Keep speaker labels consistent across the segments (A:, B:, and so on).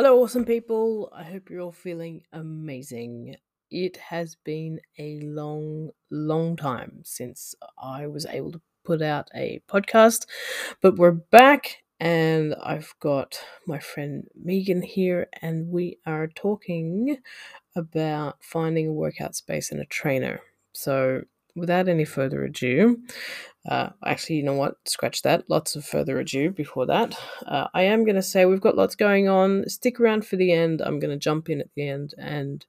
A: Hello, awesome people. I hope you're all feeling amazing. It has been a long, long time since I was able to put out a podcast, but we're back and I've got my friend Megan here, and we are talking about finding a workout space and a trainer. So, without any further ado, uh, actually, you know what? Scratch that. Lots of further ado before that. Uh, I am going to say we've got lots going on. Stick around for the end. I'm going to jump in at the end and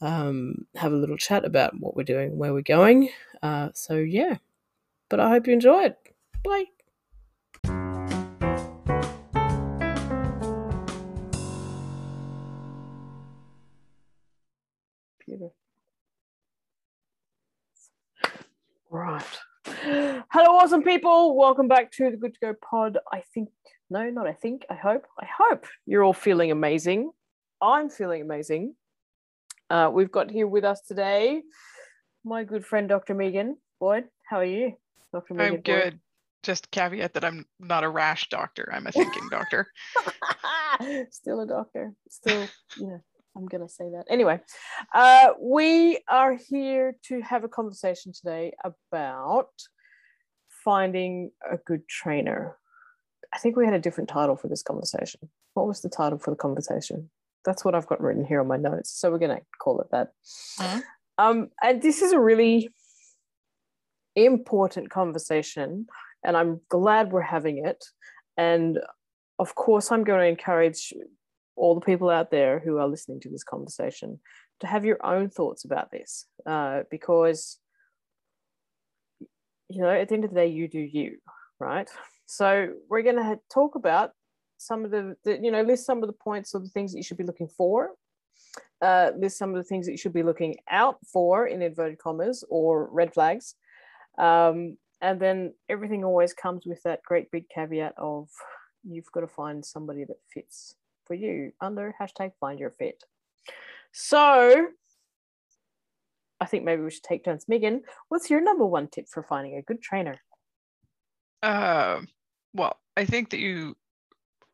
A: um, have a little chat about what we're doing, where we're going. Uh, so, yeah. But I hope you enjoy it. Bye. Right. Hello, awesome people. Welcome back to the Good to Go pod. I think, no, not I think, I hope, I hope you're all feeling amazing. I'm feeling amazing. Uh, we've got here with us today my good friend, Dr. Megan Boyd. How are you, Dr. Megan?
B: I'm good. Boyd? Just caveat that I'm not a rash doctor. I'm a thinking doctor.
A: Still a doctor. Still, you know, I'm going to say that. Anyway, uh, we are here to have a conversation today about finding a good trainer. I think we had a different title for this conversation. What was the title for the conversation? That's what I've got written here on my notes. So we're going to call it that. Mm-hmm. Um, and this is a really important conversation, and I'm glad we're having it. And of course, I'm going to encourage all the people out there who are listening to this conversation to have your own thoughts about this uh, because you know at the end of the day you do you right? So we're going to talk about some of the, the, you know list some of the points of the things that you should be looking for uh, list some of the things that you should be looking out for in inverted commas or red flags um, and then everything always comes with that great big caveat of you've got to find somebody that fits for you under hashtag find your fit. So I think maybe we should take turns. Megan, what's your number one tip for finding a good trainer?
B: Uh, well, I think that you,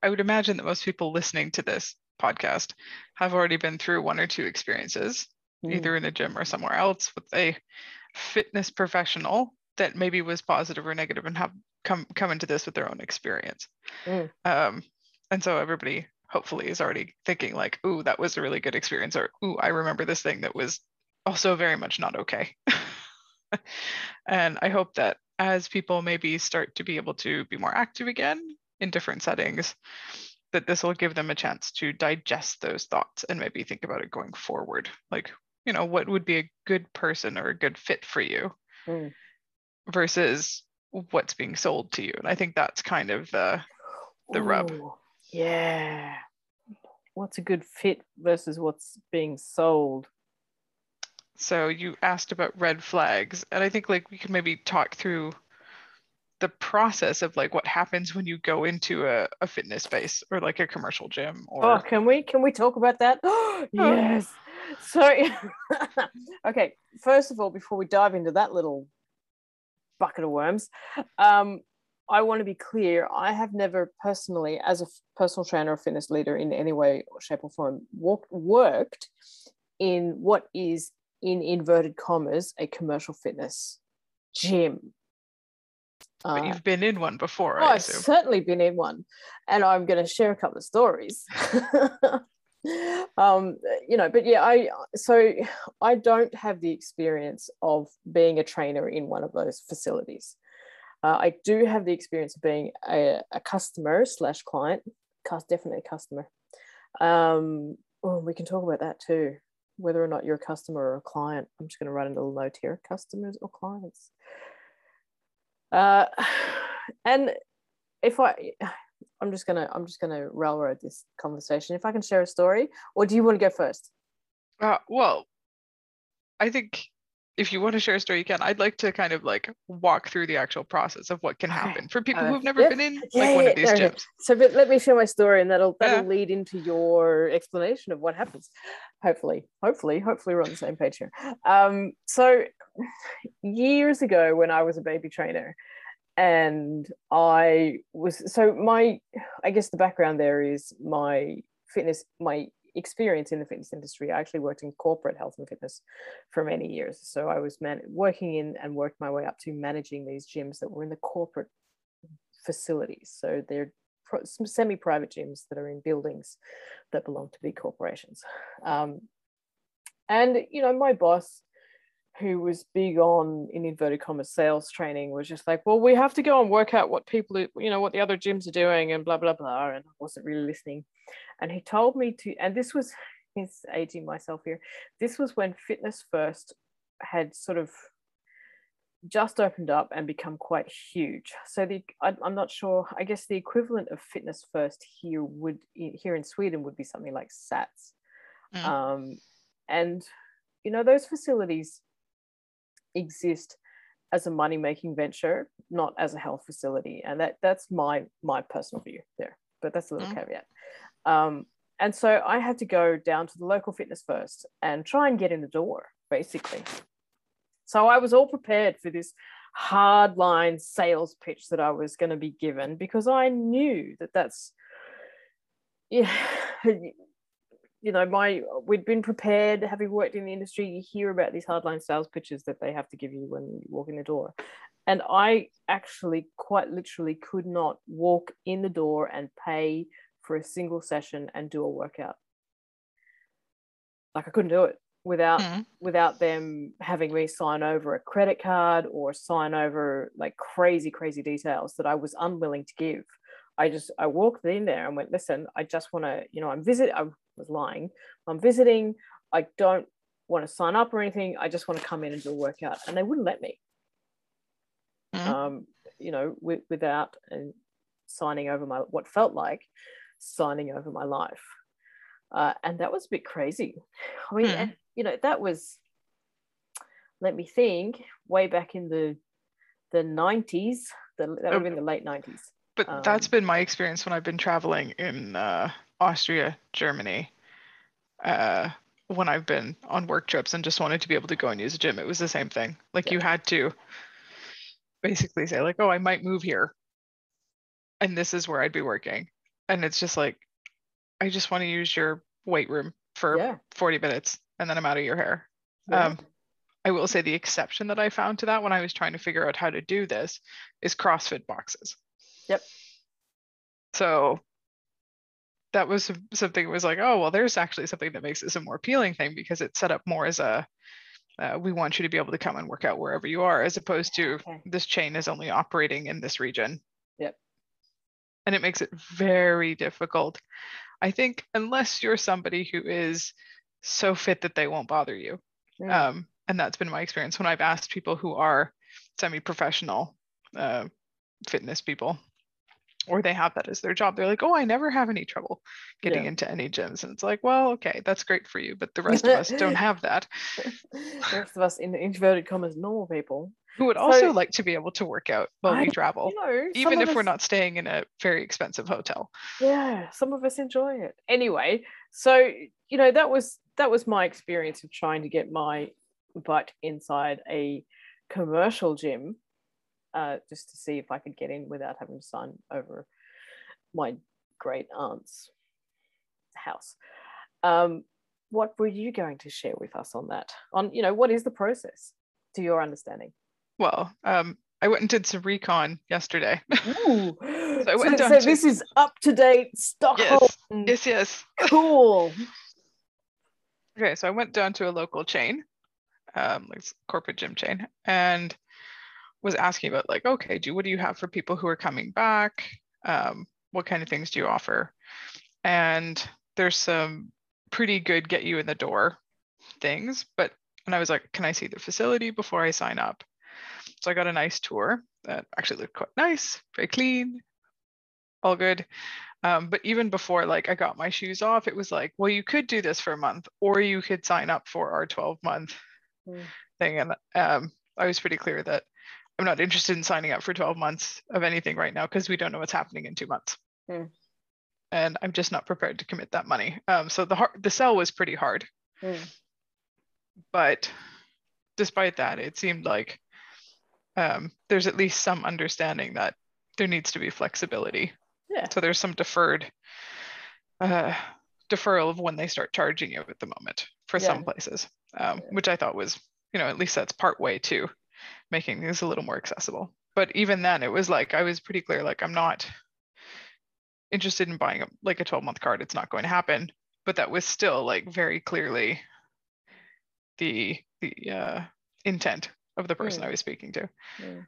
B: I would imagine that most people listening to this podcast have already been through one or two experiences, mm. either in a gym or somewhere else with a fitness professional that maybe was positive or negative and have come come into this with their own experience. Mm. Um, and so everybody hopefully is already thinking like, ooh, that was a really good experience, or ooh, I remember this thing that was also very much not okay. and I hope that as people maybe start to be able to be more active again in different settings, that this will give them a chance to digest those thoughts and maybe think about it going forward. Like, you know, what would be a good person or a good fit for you mm. versus what's being sold to you. And I think that's kind of the the Ooh. rub
A: yeah. What's a good fit versus what's being sold?
B: So you asked about red flags and i think like we can maybe talk through the process of like what happens when you go into a, a fitness space or like a commercial gym or
A: oh can we can we talk about that? Yes. So okay first of all before we dive into that little bucket of worms um I want to be clear. I have never personally, as a personal trainer or fitness leader in any way, or shape, or form, walked, worked in what is, in inverted commas, a commercial fitness gym.
B: But uh, you've been in one before.
A: Oh, I've certainly been in one, and I'm going to share a couple of stories. um, you know, but yeah, I so I don't have the experience of being a trainer in one of those facilities. Uh, I do have the experience of being a, a customer slash client, definitely a customer. Um, oh, we can talk about that too, whether or not you're a customer or a client. I'm just going to write little note here: customers or clients. Uh, and if I, I'm just gonna, I'm just gonna railroad this conversation. If I can share a story, or do you want to go first?
B: Uh, well, I think if you want to share a story, you can. I'd like to kind of like walk through the actual process of what can happen for people uh, who've never yeah. been in like yeah, one of these okay. gyms.
A: So, but let me share my story, and that'll that'll lead into your explanation of what happens. Hopefully, hopefully, hopefully, we're on the same page here. Um, so, years ago, when I was a baby trainer, and I was so my, I guess the background there is my fitness, my experience in the fitness industry. I actually worked in corporate health and fitness for many years. So I was man- working in and worked my way up to managing these gyms that were in the corporate facilities. So they're pro- semi-private gyms that are in buildings that belong to big corporations. Um, and you know, my boss, who was big on in inverted commas sales training, was just like, "Well, we have to go and work out what people, you know, what the other gyms are doing, and blah blah blah." And I wasn't really listening. And he told me to, and this was, he's aging myself here. This was when Fitness First had sort of just opened up and become quite huge. So the I, am not sure. I guess the equivalent of Fitness First here would here in Sweden would be something like SATS, mm. um, and you know those facilities exist as a money making venture, not as a health facility, and that that's my my personal view there. But that's a little mm. caveat. Um, and so I had to go down to the local fitness first and try and get in the door, basically. So I was all prepared for this hardline sales pitch that I was going to be given because I knew that that's, yeah, you know, my we'd been prepared, having worked in the industry. You hear about these hardline sales pitches that they have to give you when you walk in the door, and I actually quite literally could not walk in the door and pay for a single session and do a workout. Like I couldn't do it without mm. without them having me sign over a credit card or sign over like crazy crazy details that I was unwilling to give. I just I walked in there and went, listen, I just want to, you know, I'm visit. I was lying. I'm visiting. I don't want to sign up or anything. I just want to come in and do a workout, and they wouldn't let me. Mm. Um, you know, w- without and signing over my what felt like signing over my life. Uh, and that was a bit crazy. I mean, mm. you know, that was, let me think, way back in the the 90s, the, that would have been the late 90s.
B: But um, that's been my experience when I've been traveling in uh, Austria, Germany, uh, when I've been on work trips and just wanted to be able to go and use a gym. It was the same thing. Like yeah. you had to basically say, like, oh, I might move here. And this is where I'd be working and it's just like i just want to use your weight room for yeah. 40 minutes and then i'm out of your hair yeah. um, i will say the exception that i found to that when i was trying to figure out how to do this is crossfit boxes
A: yep
B: so that was something It was like oh well there's actually something that makes this a more appealing thing because it's set up more as a uh, we want you to be able to come and work out wherever you are as opposed to okay. this chain is only operating in this region
A: yep
B: and it makes it very difficult. I think unless you're somebody who is so fit that they won't bother you. Um, and that's been my experience when I've asked people who are semi-professional uh, fitness people, or they have that as their job. They're like, "Oh, I never have any trouble getting yeah. into any gyms," and it's like, "Well, okay, that's great for you, but the rest of us don't have that."
A: the rest of us, in the inverted commas, normal people,
B: who would also like to be able to work out while I, we travel, you know, even if us, we're not staying in a very expensive hotel.
A: Yeah, some of us enjoy it. Anyway, so you know that was that was my experience of trying to get my butt inside a commercial gym, uh, just to see if I could get in without having to sign over my great aunt's house. Um, what were you going to share with us on that? On you know what is the process to your understanding?
B: well, um, I went and did some recon yesterday.
A: Ooh. so I went so, so to... this is up to date Stockholm.
B: Yes, yes. yes.
A: Cool.
B: okay, so I went down to a local chain, um, like corporate gym chain, and was asking about like, okay, do what do you have for people who are coming back? Um, what kind of things do you offer? And there's some pretty good get you in the door things, but and I was like, can I see the facility before I sign up? So I got a nice tour that actually looked quite nice, very clean, all good. Um, but even before like I got my shoes off, it was like, well, you could do this for a month, or you could sign up for our 12 month mm. thing. And um, I was pretty clear that I'm not interested in signing up for 12 months of anything right now because we don't know what's happening in two months. Mm. And I'm just not prepared to commit that money. Um, so the the sell was pretty hard. Mm. But despite that, it seemed like um, there's at least some understanding that there needs to be flexibility.
A: Yeah.
B: So there's some deferred uh, deferral of when they start charging you at the moment for
A: Yeah.
B: some places, um,
A: Yeah.
B: which I thought was, you know, at least that's part way to making things a little more accessible. But even then, it was like I was pretty clear, like I'm not interested in buying a, like a 12 month card. It's not going to happen. But that was still like very clearly the the uh, intent of the person
A: Mm.
B: I was speaking to.
A: Yeah.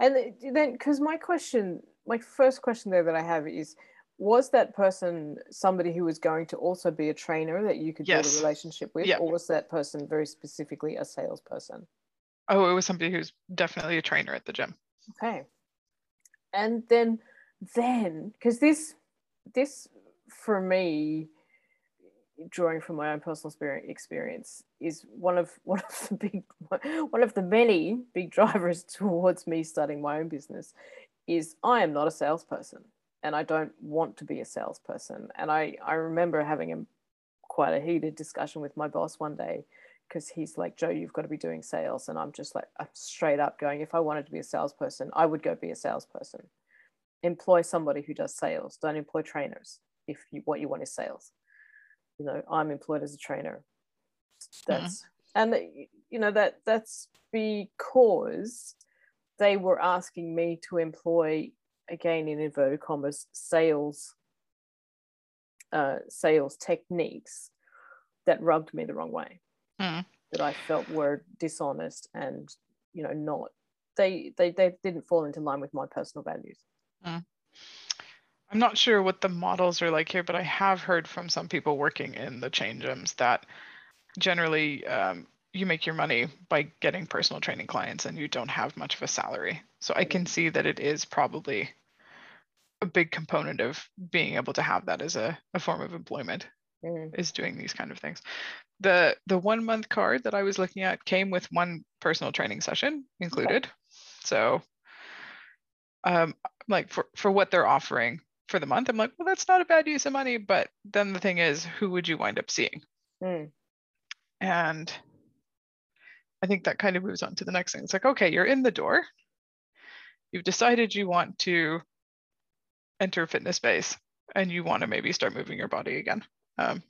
A: And then, because my question, my first question there that I have is, was that person somebody who was going to also be a trainer that you could build a relationship with,
B: Yeah.
A: or was that person very specifically a salesperson?
B: Oh, it was somebody who's definitely a trainer at the gym.
A: Okay. And then, then, because this, this for me, drawing from my own personal experience, is one of one of the big, one of the many big drivers towards me starting my own business. Is I am not a salesperson, and I don't want to be a salesperson. And I I remember having a quite a heated discussion with my boss one day because he's like, Jo, you've got to be doing sales. And I'm just like, I'm straight up going, if I wanted to be a salesperson, I would go be a salesperson. Employ somebody who does sales. Don't employ trainers if you, what you want is sales. You know, I'm employed as a trainer. That's, and you know, that that's because they were asking me to employ, again, in inverted commas, sales, uh, sales techniques that rubbed me the wrong way
B: Mm.
A: that I felt were dishonest and you know not they they they didn't fall into line with my personal values.
B: I'm not sure what the models are like here, but I have heard from some people working in the chain gyms that generally um, you make your money by getting personal training clients and you don't have much of a salary. So I can see that it is probably a big component of being able to have that as a, a form of employment
A: Mm,
B: is doing these kind of things. The the one month card that I was looking at came with one personal training session included. So um like for for what they're offering for the month, I'm like, well, that's not a bad use of money. But then the thing is, who would you wind up seeing?
A: mm,
B: And I think that kind of moves on to the next thing. It's like, okay, you're in the door. You've decided you want to enter fitness space and you want to maybe start moving your body again. Um,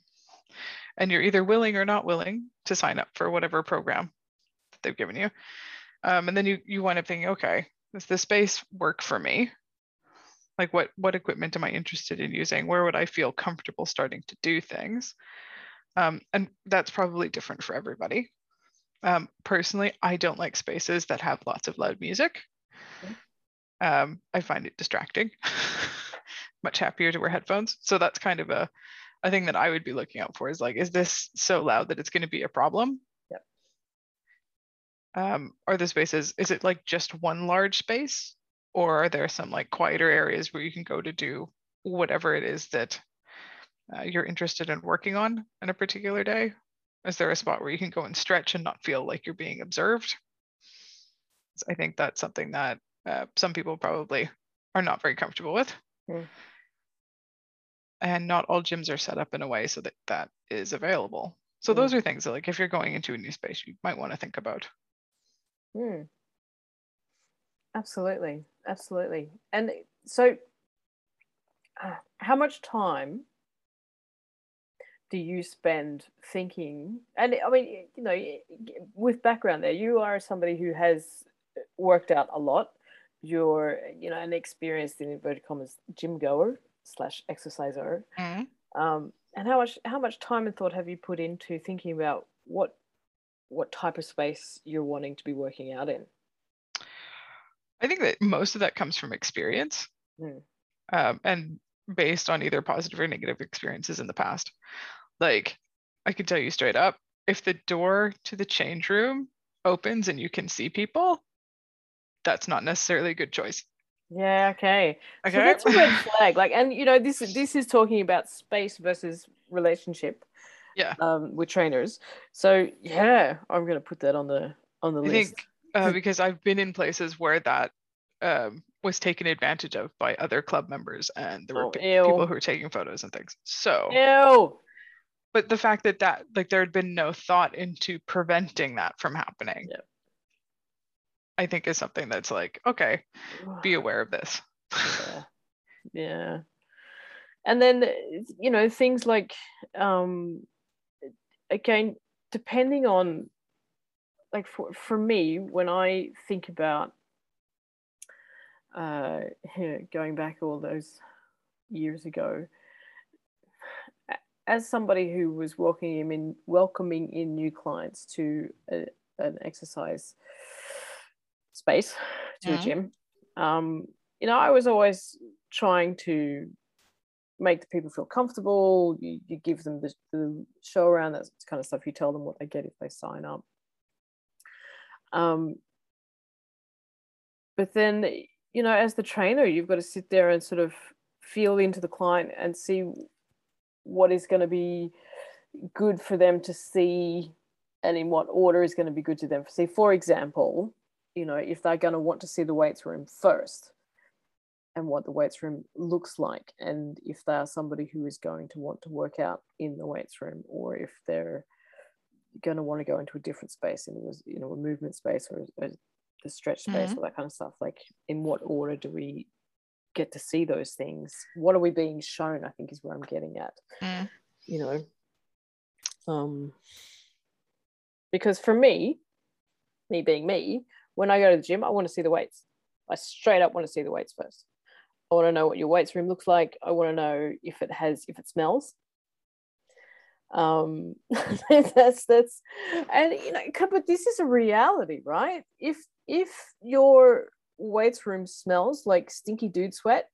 B: and you're either willing or not willing to sign up for whatever program that they've given you. Um, and then you you wind up thinking, okay, does this space work for me? Like what what equipment am I interested in using? Where would I feel comfortable starting to do things? Um, and that's probably different for everybody. Um, personally, I don't like spaces that have lots of loud music. Um, I find it distracting. Much happier to wear headphones. So that's kind of a, a thing that I would be looking out for is like, is this so loud that it's going to be a problem?
A: Yep.
B: Um, are the spaces, is it like just one large space? Or are there some like quieter areas where you can go to do whatever it is that uh, you're interested in working on in a particular day? Is there a spot where you can go and stretch and not feel like you're being observed? I think that's something that uh, some people probably are not very comfortable with.
A: Mm.
B: And not all gyms are set up in a way so that that is available. So
A: Mm.
B: those are things that like if you're going into a new space, you might want to think about.
A: mm. Absolutely, absolutely. And so, uh, how much time do you spend thinking? And I mean, you know, with background there, you are somebody who has worked out a lot. You're, you know, an experienced in inverted commas gym goer slash exerciser.
B: Mhm.
A: Um, and how much how much time and thought have you put into thinking about what what type of space you're wanting to be working out in?
B: I think that most of that comes from experience
A: Mm.
B: um, and based on either positive or negative experiences in the past. Like, I can tell you straight up if the door to the change room opens and you can see people, that's not necessarily a good choice.
A: Yeah, okay. So
B: Okay.
A: that's a red flag. Like, and you know, this this is talking about space versus relationship.
B: Yeah.
A: Um, with trainers. So yeah, I'm gonna put that on the on the
B: I
A: list.
B: think uh, because I've been in places where that um, was taken advantage of by other club members and there were
A: Oh,
B: people who were taking photos and things. So,
A: Ew.
B: but the fact that that like there had been no thought into preventing that from happening,
A: Yep.
B: I think is something that's like, okay, be aware of this.
A: yeah. yeah. and then you know things like um again depending on like for, for me when i think about uh going back all those years ago as somebody who was welcoming in welcoming in new clients to a, an exercise space to mm-hmm. a gym um, you know i was always trying to make the people feel comfortable you, you give them the, the show around that kind of stuff you tell them what they get if they sign up um, but then you know as the trainer you've got to sit there and sort of feel into the client and see what is going to be good for them to see and in what order is going to be good to them. See, for example, you know, if they're going to want to see the weights room first and what the weights room looks like, and if they are somebody who is going to want to work out in the weights room, or if they're going to want to go into a different space and it was you know a movement space or a, a stretch space mm-hmm. or that kind of stuff like in what order do we get to see those things what are we being shown i think is where i'm getting at mm. you know um because for me me being me when i go to the gym i want to see the weights. I straight up want to see the weights first. I want to know what your weights room looks like. I want to know if it has if it smells. Um that's that's and you know but this is a reality right? If if your weights room smells like stinky dude sweat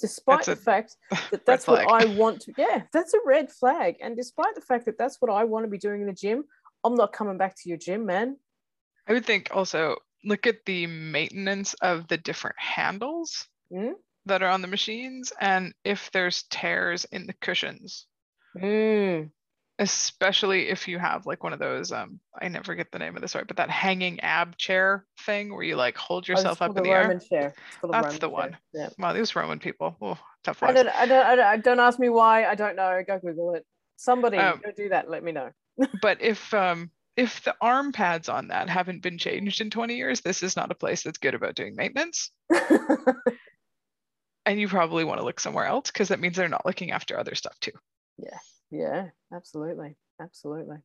A: despite the fact that that's what I want to yeah that's a red flag. And despite the fact that that's what I want to be doing in the gym I'm not coming back to your gym man
B: I would think also look at the maintenance of the different handles mm? that are on the machines and if there's tears in the cushions. Mm. Especially if you have like one of those um i never get the name of this right but that hanging ab chair thing where you like hold oh, yourself oh, up in the Roman air. Chair. that's Roman the one. Yeah. wow these roman people. Oh tough
A: I don't, I don't, I don't don't ask me why. I don't know. Go google it. Somebody um, go do that. Let me know.
B: but if um if the arm pads on that haven't been changed in 20 years this is not a place that's good about doing maintenance and you probably want to look somewhere else because that means they're not looking after other stuff too
A: yeah yeah, absolutely. Absolutely.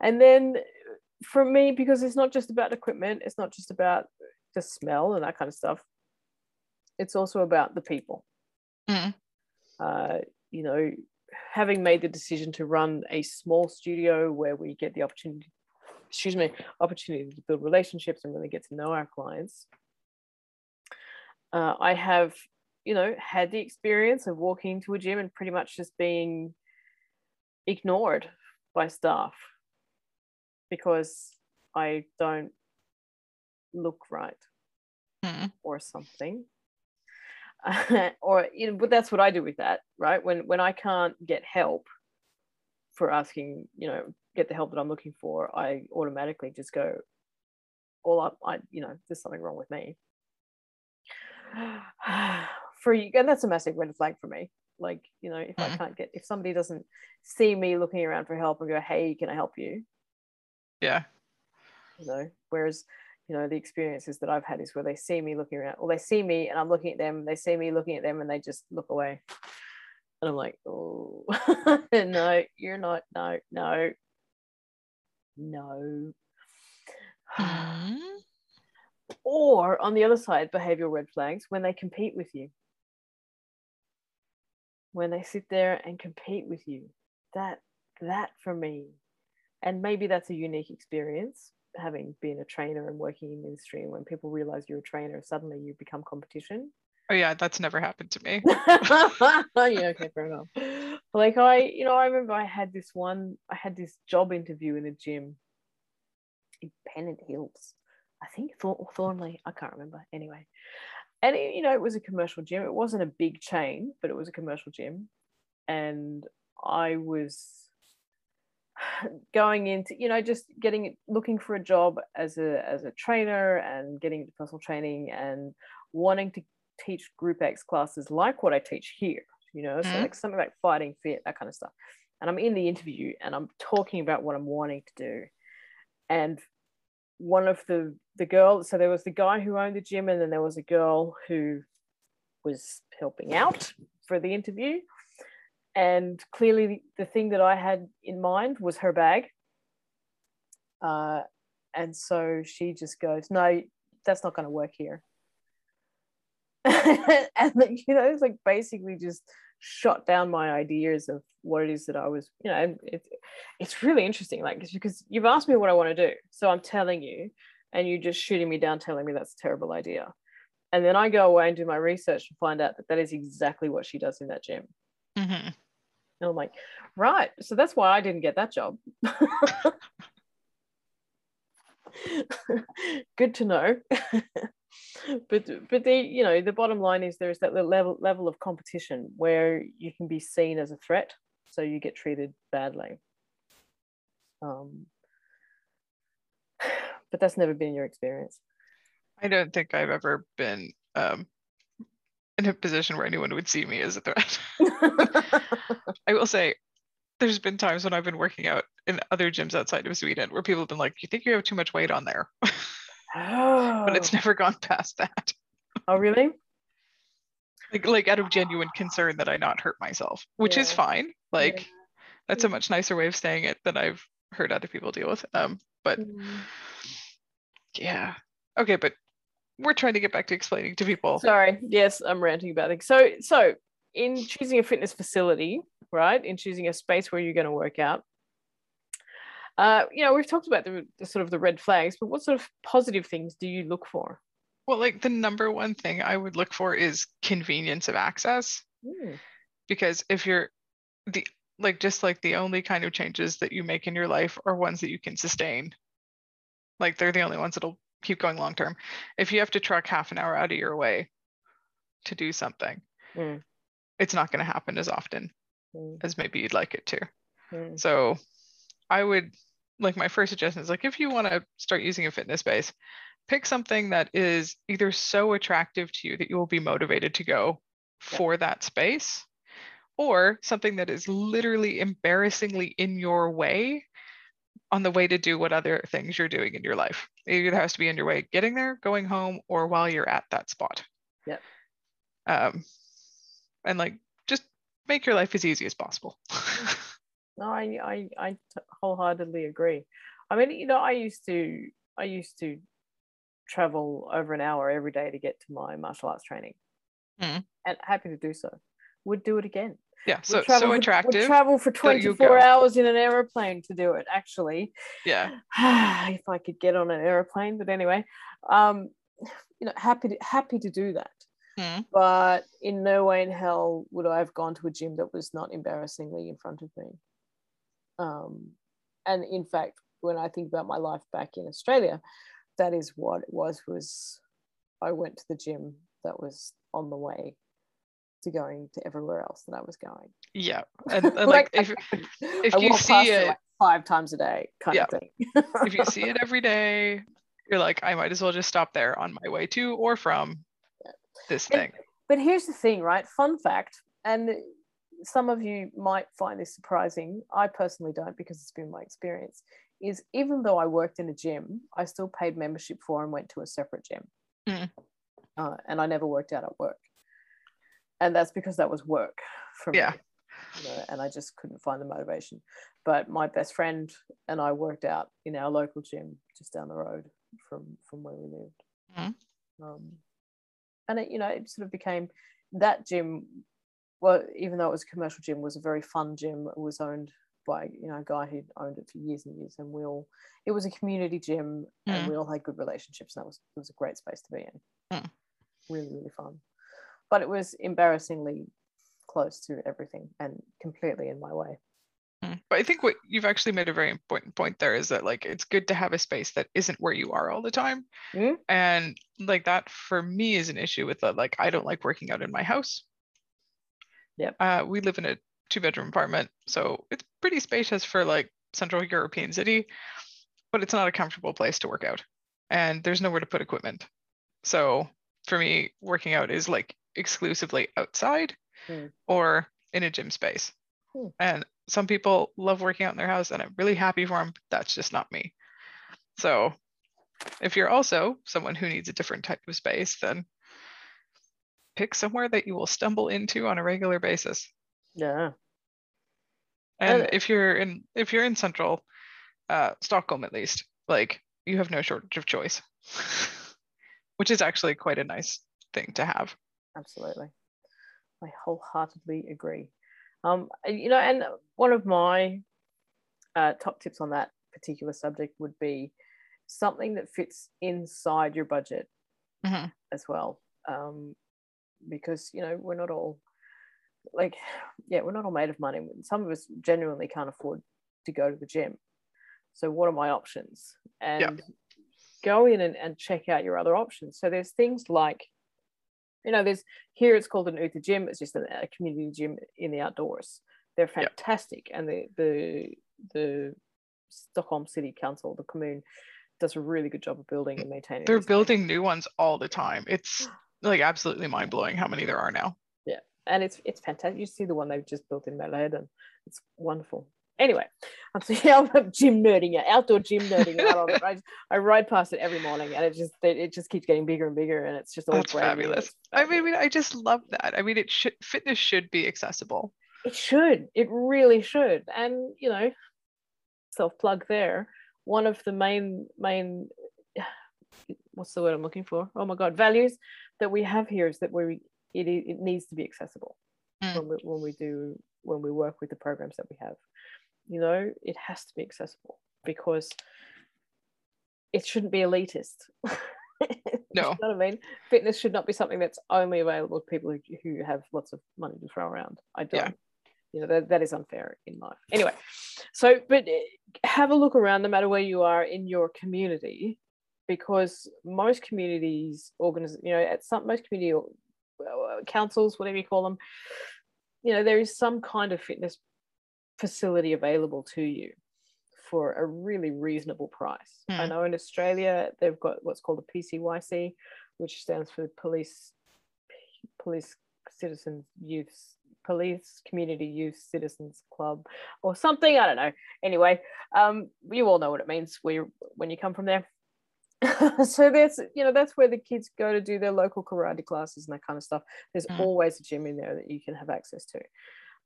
A: And then for me, because it's not just about equipment, it's not just about the smell and that kind of stuff, it's also about the people. Mm. Uh, you know, having made the decision to run a small studio where we get the opportunity, excuse me, opportunity to build relationships and really get to know our clients. Uh, I have you know, had the experience of walking into a gym and pretty much just being ignored by staff because I don't look right mm. or something. or you know, but that's what I do with that, right? When when I can't get help for asking, you know, get the help that I'm looking for, I automatically just go all up. I, you know, there's something wrong with me for you and that's a massive red flag for me like you know if mm. i can't get if somebody doesn't see me looking around for help and go hey can i help you
B: yeah
A: you know whereas you know the experiences that i've had is where they see me looking around or they see me and i'm looking at them they see me looking at them and they just look away. And i'm like oh no you're not no no no. Mm. or on the other side behavioral red flags when they compete with you. When they sit there and compete with you. That that for me. And maybe that's a unique experience having been a trainer and working in industry when people realize you're a trainer suddenly you become competition.
B: Oh yeah that's never happened to me.
A: Yeah okay fair enough. Like i you know i remember i had this one i had this job interview in a gym in pennant hills i think Thornleigh i can't remember anyway. And it, you know it was a commercial gym. It wasn't a big chain but it was a commercial gym. And i was going into you know just getting looking for a job as a as a trainer and getting into personal training and wanting to teach group x classes like what i teach here you know mm-hmm. so like something like fighting fit that kind of stuff and i'm in the interview and i'm talking about what i'm wanting to do and one of the the girls so there was the guy who owned the gym and then there was a girl who was helping out for the interview. And clearly, the thing that I had in mind was her bag. Uh, and so she just goes, No, that's not going to work here. and, you know, it's like basically just shot down my ideas of what it is that I was, you know, it's it's really interesting. Like because you've asked me what I want to do. So I'm telling you, and you're just shooting me down, telling me that's a terrible idea. And then I go away and do my research and find out that that is exactly what she does in that gym. Mm-hmm. And I'm like, right. So that's why I didn't get that job. Good to know. but but the you know the bottom line is there is that level level of competition where you can be seen as a threat, so you get treated badly. Um, but that's never been your experience.
B: I don't think I've ever been um, in a position where anyone would see me as a threat. I will say, there's been times when I've been working out in other gyms outside of Sweden where people have been like, "You think you have too much weight on there?" oh. but it's oh. never gone past that.
A: Oh, really?
B: like, like out of genuine concern that I not hurt myself, which yeah. is fine. Like, yeah. that's a much nicer way of saying it than I've heard other people deal with. Um, but mm. yeah, okay, but we're trying to get back to explaining to people.
A: Sorry, yes, I'm ranting about it. So, so in choosing a fitness facility, right, in choosing a space where you're going to work out, uh, you know, we've talked about the, the, sort of the red flags, but what sort of positive things do you look for?
B: Well, like the number one thing I would look for is convenience of access. Mm. Because if you're the like just like the only kind of changes that you make in your life are ones that you can sustain. Like they're the only ones that'll keep going long term. If you have to truck half an hour out of your way to do something, mm. it's not going to happen as often mm. as maybe you'd like it to. Mm. So I would like my first suggestion is like if you want to start using a fitness space, pick something that is either so attractive to you that you will be motivated to go for that space or something that is literally embarrassingly in your way on the way to do what other things you're doing in your life. It either has to be in your way getting there, going home, or while you're at that spot.
A: Yep.
B: Um, and like just make your life as easy as possible.
A: no, I, I I wholeheartedly agree. I mean, you know, I used to I used to travel over an hour every day to get to my martial arts training, mm. and happy to do so. Would do it again
B: yeah so so attractive
A: would travel for 24 hours in an aeroplane to do it actually.
B: Yeah.
A: If i could get on an aeroplane but anyway um you know happy to happy to do that. Mm. but in no way in hell would i have gone to a gym that was not embarrassingly in front of me. Um and in fact when i think about my life back in australia that is what it was was i went to the gym that was on the way to going to everywhere else that I was going.
B: Yeah, and, and like, like, if if you see it like
A: five times a day, kind yeah. of thing.
B: if you see it every day, you're like, I might as well just stop there on my way to or from yeah. this thing.
A: And, but here's the thing, right? Fun fact, and some of you might find this surprising. I personally don't because it's been my experience. Is even though I worked in a gym, I still paid membership for and went to a separate gym. Mm. Uh, and I never worked out at work and that's because that was work for
B: yeah. me.
A: You know, and I just couldn't find the motivation. But my best friend and I worked out in our local gym just down the road from from where we lived. Mm-hmm. Um, and it, you know, it sort of became that gym. Well, even though it was a commercial gym, was a very fun gym. It was owned by you know a guy who owned it for years and years, and we all it was a community gym, mm. and we all had good relationships. And that was it was a great space to be in. Mm. Really, really fun but it was embarrassingly close to everything and completely in my way.
B: Hmm. But I think what you've actually made a very important point there is that like it's good to have a space that isn't where you are all the time. Mm-hmm. And like that for me is an issue with that. Like I don't like working out in my house.
A: Yeah.
B: Uh, we live in a two bedroom apartment, so it's pretty spacious for like Central European city, but it's not a comfortable place to work out. And there's nowhere to put equipment. So for me, working out is like exclusively outside mm. or in a gym space. Mm. And some people love working out in their house and I'm really happy for them. That's just not me. So if you're also someone who needs a different type of space, then pick somewhere that you will stumble into on a regular basis.
A: Yeah.
B: And
A: Uh,
B: if you're in if you're in central uh, Stockholm at least, like you have no shortage of choice, which is actually quite a nice thing to have.
A: Absolutely. I wholeheartedly agree. Um, you know, and one of my uh, top tips on that particular subject would be something that fits inside your budget
B: Mhm.
A: as well. Um, because, you know, we're not all like, yeah, we're not all made of money. Some of us genuinely can't afford to go to the gym. So, what are my options? And go in and, and check out your other options. So, there's things like, you know, there's here it's called an utegym. It's just a, a community gym in the outdoors. They're fantastic, and the the the Stockholm City Council, the commune, does a really good job of building and maintaining.
B: They're
A: these things.
B: building new ones all the time. It's like absolutely mind blowing how many there are now.
A: Yeah, and it's it's fantastic. You see the one they've just built in Malad, and it's wonderful. Anyway, I'm so yeah, I'm gym nerding out, outdoor gym nerding out it. I, I ride past it every morning, and it just it, it just keeps getting bigger and bigger, and it's just all
B: That's fabulous. I mean, I just love that. I mean, it should fitness should be accessible.
A: it should, it really should, and you know, self plug there. One of the main main what's the word I'm looking for? Oh my god, values that we have here is that we it, it needs to be accessible
B: Mm.
A: when we when we do when we work with the programs that we have. You know, it has to be accessible because it shouldn't be elitist.
B: No.
A: you know what I mean? Fitness should not be something that's only available to people who, who have lots of money to throw around. I don't.
B: Yeah.
A: You know that, that is unfair in life. Anyway, so but eh, have a look around, no matter where you are in your community, because most communities organize, you know, at some most community or- uh, councils, whatever you call them, you know, there is some kind of fitness facility available to you for a really reasonable price. I
B: Hmm.
A: know in Australia they've got what's called a PCYC, which stands for Police Police Citizens Youth Police Community Youth Citizens Club or something. I don't know. Anyway, um, you all know what it means when you come from there. so that's you know that's where the kids go to do their local karate classes and that kind of stuff. There's
B: Mm.
A: always a gym in there that you can have access to,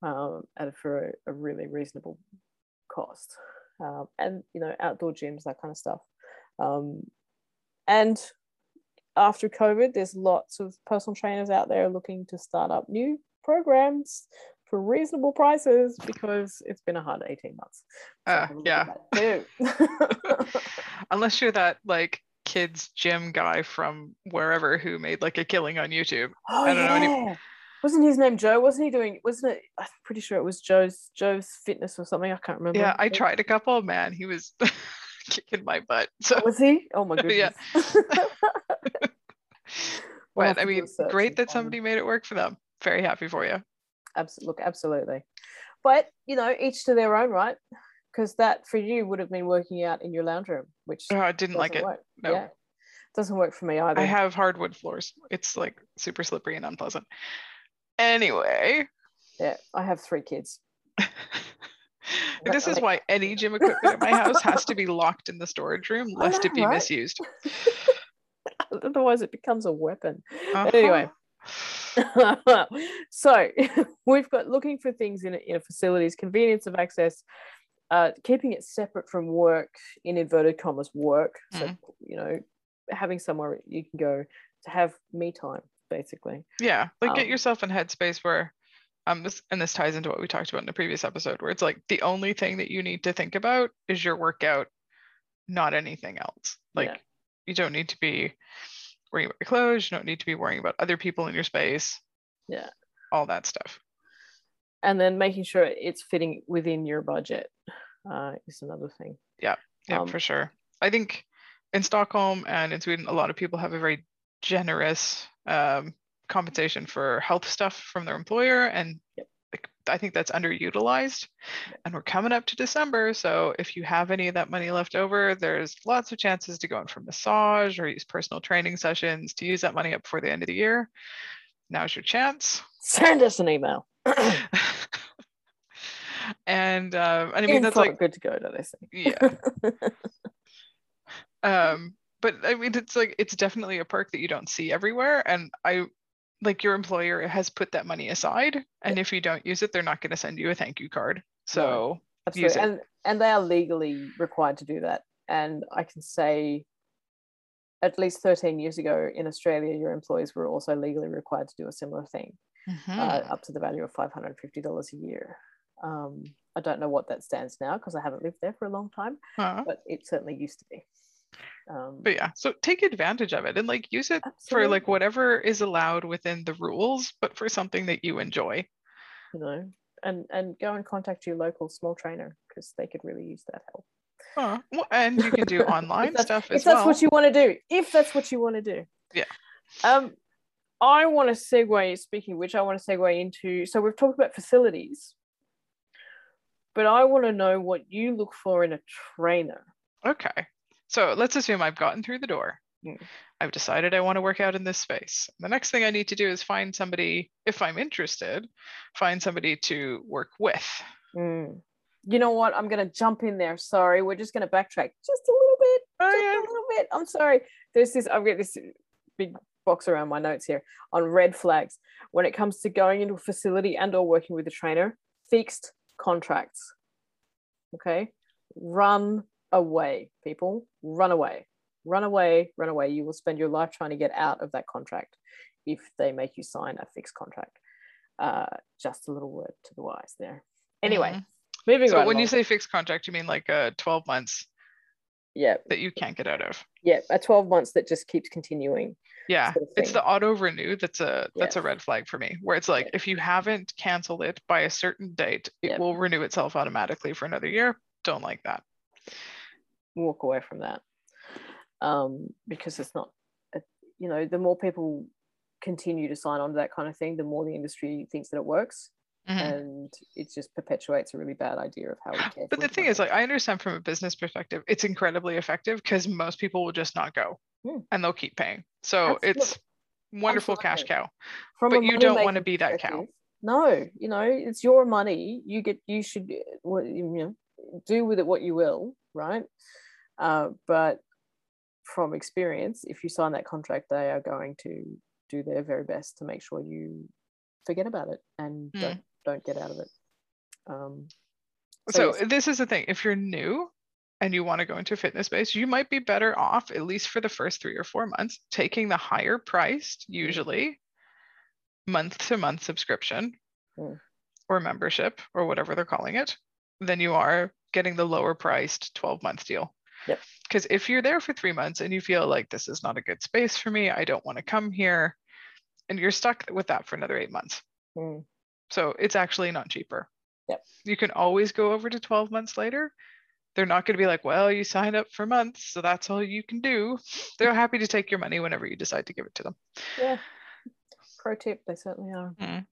A: um, at a, for a, a really reasonable cost, um, and you know outdoor gyms that kind of stuff. Um, and after COVID, there's lots of personal trainers out there looking to start up new programs for reasonable prices because it's been a hard 18 months.
B: Uh, yeah.
A: at that too.
B: Unless you're that like kids gym guy from wherever who made like a killing on YouTube.
A: oh,
B: I don't know any-
A: yeah. Wasn't his name Joe? Wasn't he doing? Wasn't it? I'm pretty sure it was Joe's Joe's Fitness or something. I can't remember.
B: Yeah, I tried a couple. Man, he was kicking my butt. So,
A: Was he? Oh my goodness. We'll
B: but I mean, great that somebody made it work for them. Very happy for you.
A: Abs- look, absolutely. But you know, each to their own, right? Because that for you would have been working out in your lounge room, which
B: Oh, I didn't like it.
A: Work.
B: No.
A: Yeah, doesn't work for me either.
B: I have hardwood floors. It's like super slippery and unpleasant. Anyway,
A: yeah, I have three kids.
B: this is why any gym equipment at my house has to be locked in the storage room lest it be
A: right?
B: misused.
A: Otherwise, it becomes a weapon.
B: Uh-huh.
A: anyway. so we've got looking for things in, in facilities, convenience of access, uh, keeping it separate from work, in inverted commas, work. So,
B: Mhm.
A: you know, having somewhere you can go to have me time, basically.
B: Yeah, like get
A: Um,
B: yourself in headspace where um this and this ties into what we talked about in the previous episode where it's like the only thing that you need to think about is your workout, not anything else. Like
A: Yeah.
B: you don't need to be worrying about your clothes, you don't need to be worrying about other people in your space.
A: Yeah.
B: All that stuff.
A: And then making sure it's fitting within your budget uh, is another thing.
B: Yeah,
A: Um,
B: for sure. I think in Stockholm and in Sweden, a lot of people have a very generous um, compensation for health stuff from their employer, and
A: Yep.
B: I think that's underutilized. And we're coming up to December, so if you have any of that money left over, there's lots of chances to go in for massage or use personal training sessions to use that money up before the end of the year. Now's your chance.
A: Send us an email.
B: and um, I mean that's like
A: good to go do to this.
B: yeah um but i mean it's like it's definitely a perk that you don't see everywhere and i like your employer has put that money aside and if you don't use it they're not going to send you a thank you card so
A: Absolutely. and and they are legally required to do that and i can say at least 13 years ago in australia your employees were also legally required to do a similar thing mm-hmm. uh, up to the value of $550 a year um, i don't know what that stands now because i haven't lived there for a long time huh. but it certainly used to be
B: um, but yeah so take advantage of it and like use it absolutely. for like whatever is allowed within the rules but for something that you enjoy.
A: You know and and go and contact your local small trainer because they could really use that help.
B: Well, and you can do online stuff
A: as if that's
B: well.
A: what you want to do if that's what you want to do.
B: Yeah.
A: Um i want to segue speaking which i want to segue into so we've talked about facilities but i want to know what you look for in a trainer.
B: Okay so let's assume I've gotten through the door. Mm. I've decided I want to work out in this space. The next thing I need to do is find somebody, if I'm interested, find somebody to work with.
A: Mm. You know what? I'm going to jump in there. Sorry. We're just going to backtrack just a little bit. Oh, just yeah. a little bit. I'm sorry. There's this, I've got this big box around my notes here on red flags. When it comes to going into a facility and or working with a trainer, fixed contracts. Okay. Run away, people. Run away. Run away, run away. You will spend your life trying to get out of that contract if they make you sign a fixed contract. Uh, just a little word to the wise there. Anyway, mm-hmm. moving
B: so
A: right
B: when
A: along.
B: you say fixed contract, you mean like uh, 12 months
A: yeah
B: that you can't get out of
A: yeah a 12 months that just keeps continuing
B: yeah sort of it's the auto renew that's a that's yeah. a red flag for me where it's like yeah. if you haven't canceled it by a certain date it yeah. will renew itself automatically for another year don't like that
A: walk away from that um, because it's not, you know, the more people continue to sign on to that kind of thing, the more the industry thinks that it works. Mm-hmm. And it just perpetuates a really bad idea of how we care.
B: But the thing is, like, I understand from a business perspective, it's incredibly effective because most people will just not go mm. and they'll keep paying. So Absolutely. it's wonderful Absolutely. cash cow. From but you don't want to be that cow.
A: No, you know, it's your money. You get, you should, you know, do with it what you will, right? Uh, but from experience, if you sign that contract, they are going to do their very best to make sure you forget about it and mm. don't don't get out of it. Um,
B: so, so yes. this is the thing: if you're new and you want to go into a fitness space, you might be better off, at least for the first three or four months, taking the higher priced, usually month to month subscription mm. or membership or whatever they're calling it, than you are getting the lower priced 12 month deal.
A: Yep.
B: Because if you're there for three months and you feel like this is not a good space for me, I don't want to come here, and you're stuck with that for another eight months. Mm. So it's actually not cheaper.
A: Yep.
B: You can always go over to 12 months later. They're not going to be like, well, you signed up for months, so that's all you can do. They're happy to take your money whenever you decide to give it to them.
A: Yeah. Pro tip, they certainly are. Mm.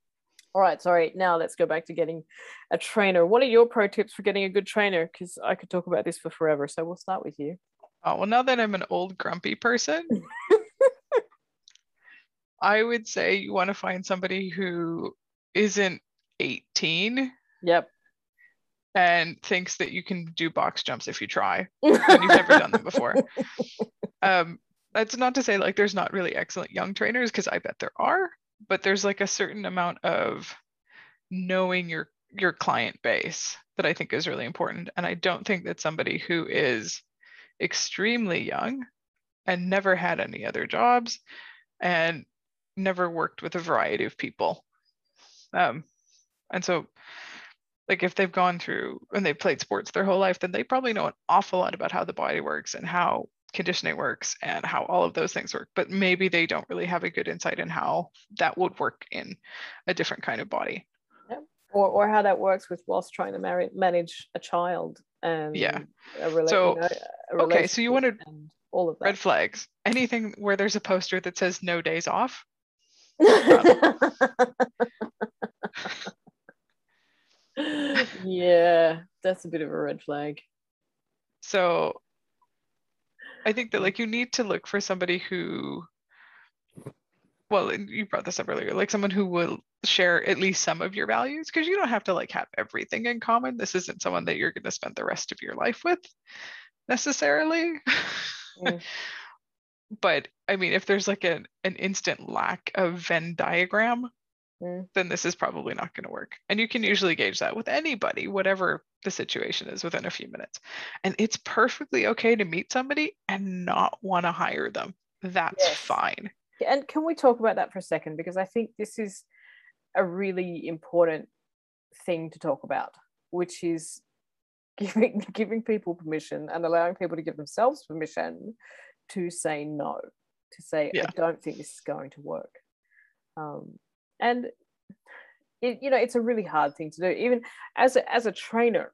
A: All right, sorry. Now let's go back to getting a trainer. What are your pro tips for getting a good trainer? Because I could talk about this for forever. So we'll start with you.
B: Oh, well, now that I'm an old grumpy person, I would say you want to find somebody who isn't 18.
A: Yep.
B: And thinks that you can do box jumps if you try and you've never done them before. Um, that's not to say like there's not really excellent young trainers because I bet there are but there's like a certain amount of knowing your your client base that I think is really important. And I don't think that somebody who is extremely young and never had any other jobs and never worked with a variety of people. Um, and so, like, if they've gone through and they've played sports their whole life, then they probably know an awful lot about how the body works and how conditioning works and how all of those things work, but maybe they don't really have a good insight in how that would work in a different kind of body.
A: Yeah. Or, or how that works with whilst trying to marry, manage a child and
B: yeah. A rela- so, you know, okay, so you wanted
A: all of that.
B: red flags. Anything where there's a poster that says no days off.
A: yeah, that's a bit of a red flag.
B: So I think that like you need to look for somebody who well, you brought this up earlier, like someone who will share at least some of your values because you don't have to like have everything in common. This isn't someone that you're going to spend the rest of your life with necessarily. Mm. but I mean, if there's like an, an instant lack of Venn diagram,
A: Mm.
B: then this is probably not going to work. And you can usually gauge that with anybody, whatever the situation is, within a few minutes. And it's perfectly okay to meet somebody and not want to hire them. That's
A: Yes.
B: fine.
A: And can we talk about that for a second? Because I think this is a really important thing to talk about, which is giving giving people permission and allowing people to give themselves permission to say no, to say
B: Yeah.
A: I don't think this is going to work. Um, and it, you know, it's a really hard thing to do. Even as a, as a trainer,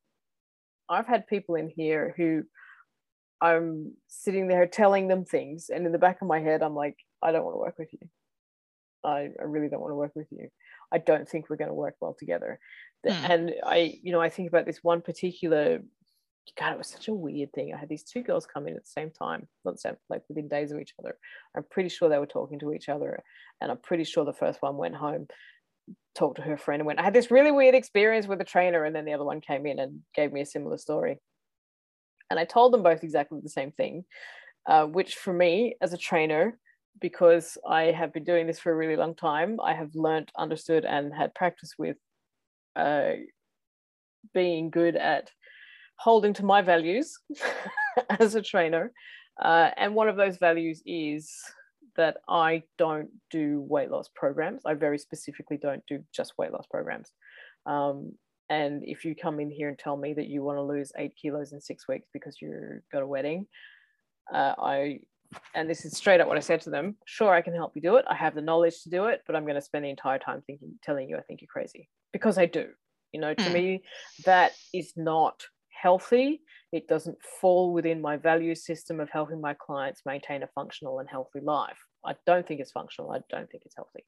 A: I've had people in here who I'm sitting there telling them things, and in the back of my head, I'm like, I don't want to work with you. I, I really don't want to work with you. I don't think we're going to work well together. The-
B: Hmm.
A: And I, you know, I think about this one particular. God, it was such a weird thing. I had these two girls come in at the same time, not same, like within days of each other. I'm pretty sure they were talking to each other, and I'm pretty sure the first one went home, talked to her friend, and went, "I had this really weird experience with a trainer," and then the other one came in and gave me a similar story. And I told them both exactly the same thing, uh, which for me as a trainer, because I have been doing this for a really long time, I have learnt, understood, and had practice with uh, being good at holding to my values as a trainer. Uh, and one of those values is that I don't do weight loss programs. I very specifically don't do just weight loss programs. Um, and if you come in here and tell me that you want to lose eight kilos in six weeks because you've got a wedding, uh, I and this is straight up what I said to them. Sure, I can help you do it. I have the knowledge to do it, but I'm going to spend the entire time thinking, telling you I think you're crazy because I do. You know, to
B: Hmm.
A: me, that is not healthy. It doesn't fall within my value system of helping my clients maintain a functional and healthy life. I don't think it's functional. I don't think it's healthy.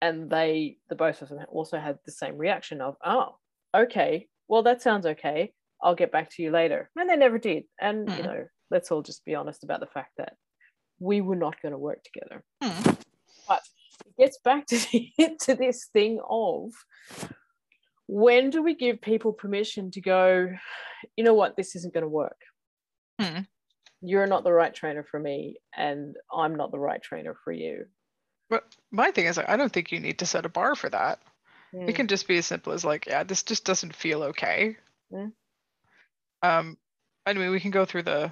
A: And they, the both of them, also had the same reaction of, oh, okay, well, that sounds okay. I'll get back to you later. And they never did. And, you
B: Mhm.
A: know, let's all just be honest about the fact that we were not going to work together.
B: Hmm.
A: But it gets back to, to this thing of when do we give people permission to go, you know what, this isn't going to work?
B: Hmm.
A: You're not the right trainer for me, and I'm not the right trainer for you.
B: But my thing is, I don't think you need to set a bar for that.
A: Mm.
B: It can just be as simple as like, yeah, this just doesn't feel okay.
A: Mm.
B: Um, I mean, we can go through the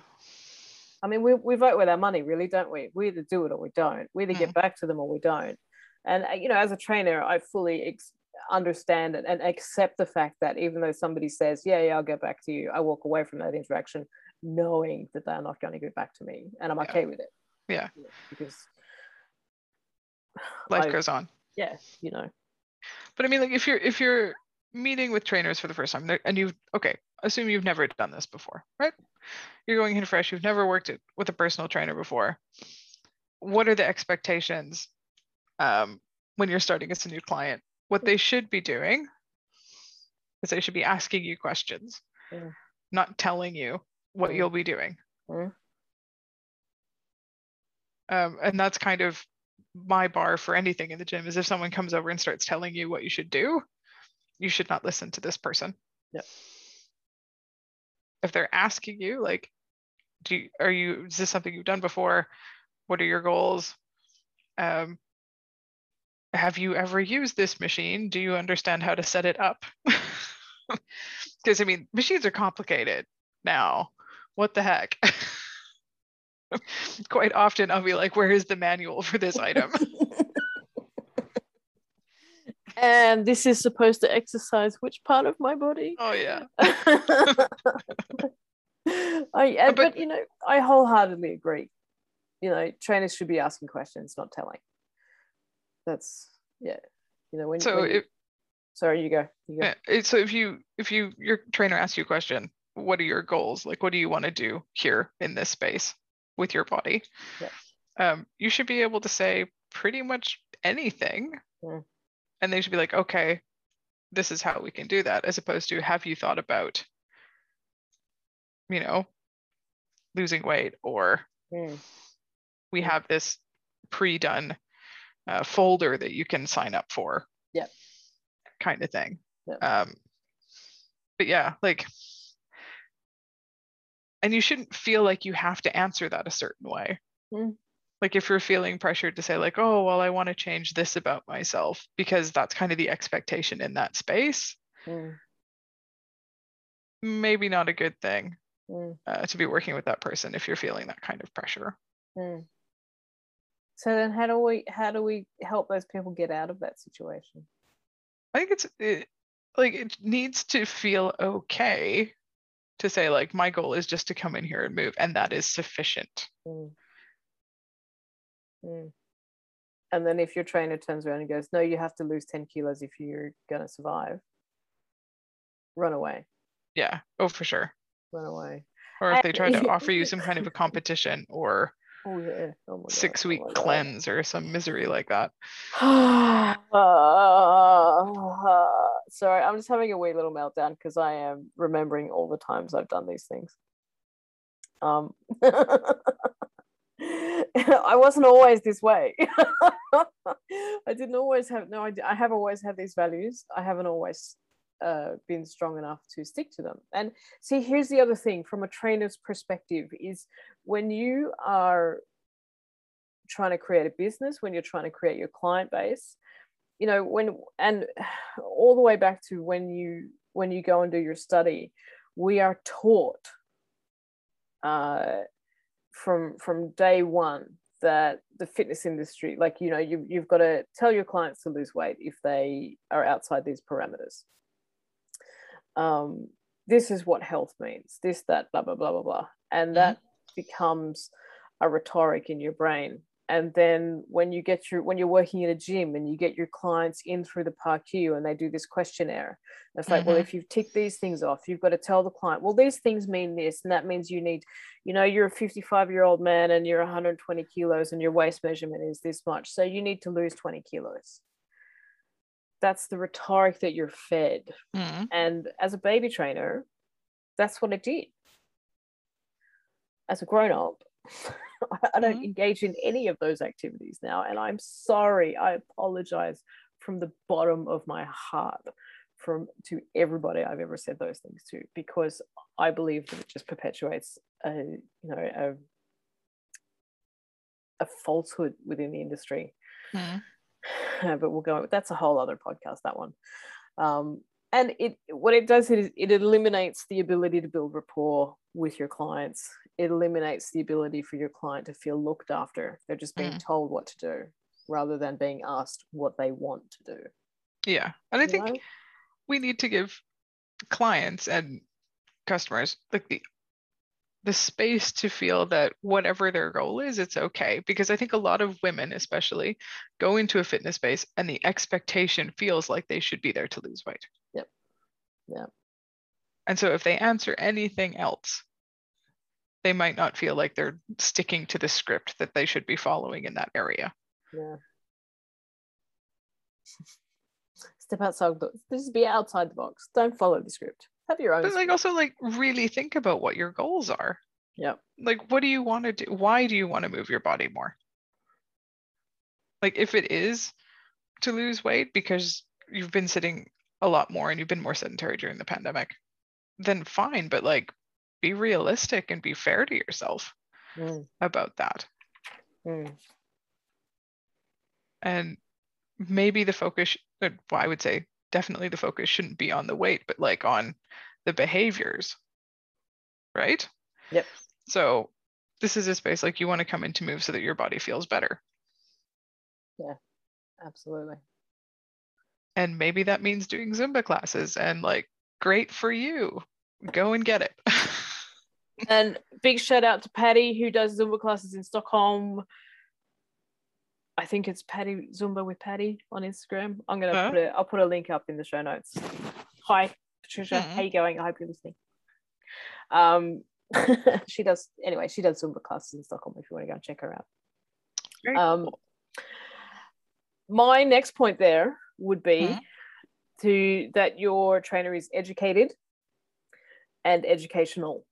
A: I mean, we, we vote with our money, really, don't we? We either do it or we don't. We either get back to them or we don't. And, uh, you know, as a trainer, I fully ex- understand it and accept the fact that even though somebody says, yeah, yeah, I'll get back to you, I walk away from that interaction knowing that they're not going to get back to me. And I'm
B: Yeah.
A: okay with it.
B: Yeah.
A: Because,
B: life
A: I-
B: goes on.
A: yeah, you know,
B: But I mean, like if you're if you're meeting with trainers for the first time and you've okay, assume you've never done this before, right? You're going in fresh. You've never worked it with a personal trainer before. What are the expectations um, when you're starting as a new client? What they should be doing is they should be asking you questions, not telling you what you'll be doing. Um, and that's kind of my bar for anything in the gym is if someone comes over and starts telling you what you should do, you should not listen to this person.
A: Yep.
B: If they're asking you, like, do you, are you is this something you've done before? What are your goals? Um, have you ever used this machine? Do you understand how to set it up? Because I mean, machines are complicated now. What the heck? Quite often I'll be like, where is the manual for this item?
A: and this is supposed to exercise which part of my body?
B: oh yeah.
A: I,
B: But-
A: but you know, I wholeheartedly agree. You know, trainers should be asking questions, not telling. That's yeah. You know, when,
B: So
A: when
B: if
A: sorry, you go. You go.
B: Yeah, so if you if you your trainer asks you a question, what are your goals? Like what do you want to do here in this space with your body?
A: Yeah.
B: Um, you should be able to say pretty much anything.
A: Mm.
B: And they should be like, okay, this is how we can do that, as opposed to have you thought about, you know, losing weight or
A: Mm.
B: we have this pre-done uh, folder that you can sign up for.
A: Yep.
B: Kind of thing.
A: Yep.
B: Um, but yeah, like, and you shouldn't feel like you have to answer that a certain way.
A: Mm.
B: Like if you're feeling pressured to say, like, oh, well, I want to change this about myself because that's kind of the expectation in that space,
A: Mm.
B: maybe not a good thing
A: Mm.
B: uh, to be working with that person if you're feeling that kind of pressure.
A: So then, how do we how do we help those people get out of that situation?
B: I think it's it, like it needs to feel okay to say like my goal is just to come in here and move and that is sufficient.
A: Mm. Mm. And then if your trainer turns around and goes, "No, you have to lose ten kilos if you're gonna survive," run away,
B: Yeah. Oh, for sure.
A: run away.
B: Or if they try to offer you some kind of a competition or
A: Oh yeah. Oh God,
B: six
A: oh
B: week
A: God.
B: cleanse or some misery like that.
A: Sorry, I'm just having a wee little meltdown because I am remembering all the times I've done these things. Um, I wasn't always this way. I didn't always have no. I, I have always had these values. I haven't always uh, been strong enough to stick to them. And see, here's the other thing from a trainer's perspective: is when you are trying to create a business, when you're trying to create your client base, you know, when and all the way back to when you when you go and do your study, we are taught uh, from from day one that the fitness industry, like you know, you you've got to tell your clients to lose weight if they are outside these parameters. Um, this is what health means. This, that, blah blah blah blah blah, and that becomes a rhetoric in your brain and then when you get your when you're working in a gym and you get your clients in through the PARQ and they do this questionnaire it's like well
B: Mhm.
A: if you've ticked these things off you've got to tell the client well these things mean this and that means you need you know you're a 55 year old man and you're 120 kilos and your waist measurement is this much so you need to lose 20 kilos that's the rhetoric that you're fed
B: Mm.
A: and as a baby trainer that's what I did as a grown up I don't
B: Mhm.
A: engage in any of those activities now. And I'm sorry. I apologize from the bottom of my heart from to everybody I've ever said those things to, because I believe that it just perpetuates a you know a, a falsehood within the industry.
B: Mm.
A: but we'll go that's a whole other podcast that one um, and it what it does is it eliminates the ability to build rapport with your clients it eliminates the ability for your client to feel looked after they're just being
B: Mm.
A: told what to do rather than being asked what they want to do
B: Yeah. And I
A: you
B: think
A: know?
B: we need to give clients and customers like the the space to feel that whatever their goal is it's okay because i think a lot of women especially go into a fitness space and the expectation feels like they should be there to lose weight.
A: Yep. Yeah.
B: and so if they answer anything else they might not feel like they're sticking to the script that they should be following in that area.
A: Yeah. Step outside the just be outside the box. Don't follow the script have your own
B: but like also like really think about what your goals are.
A: Yep.
B: like what do you want to do? Why do you want to move your body more? Like if it is to lose weight because you've been sitting a lot more and you've been more sedentary during the pandemic then fine but like be realistic and be fair to yourself
A: Mm,
B: about that.
A: Mm,
B: and maybe the focus uh, well, i would say definitely the focus shouldn't be on the weight but like on the behaviors right?
A: Yep.
B: so this is a space like you want to come in to move so that your body feels better.
A: Yeah, absolutely.
B: And maybe that means doing zumba classes and like great for you. Go and get it.
A: And big shout out to Pati who does Zumba classes in Stockholm. I think it's Pati Zumba with Pati on Instagram. I'm gonna put it. I'll put a link up in the show notes. Hi, Patricia.
B: Hmm.
A: How you going? I hope you're listening. Um, she does anyway. She does Zumba classes in Stockholm. If you want to go and check her out.
B: Very
A: Um,
B: cool.
A: My next point there would be
B: Mhm.
A: to that your trainer is educated and educational.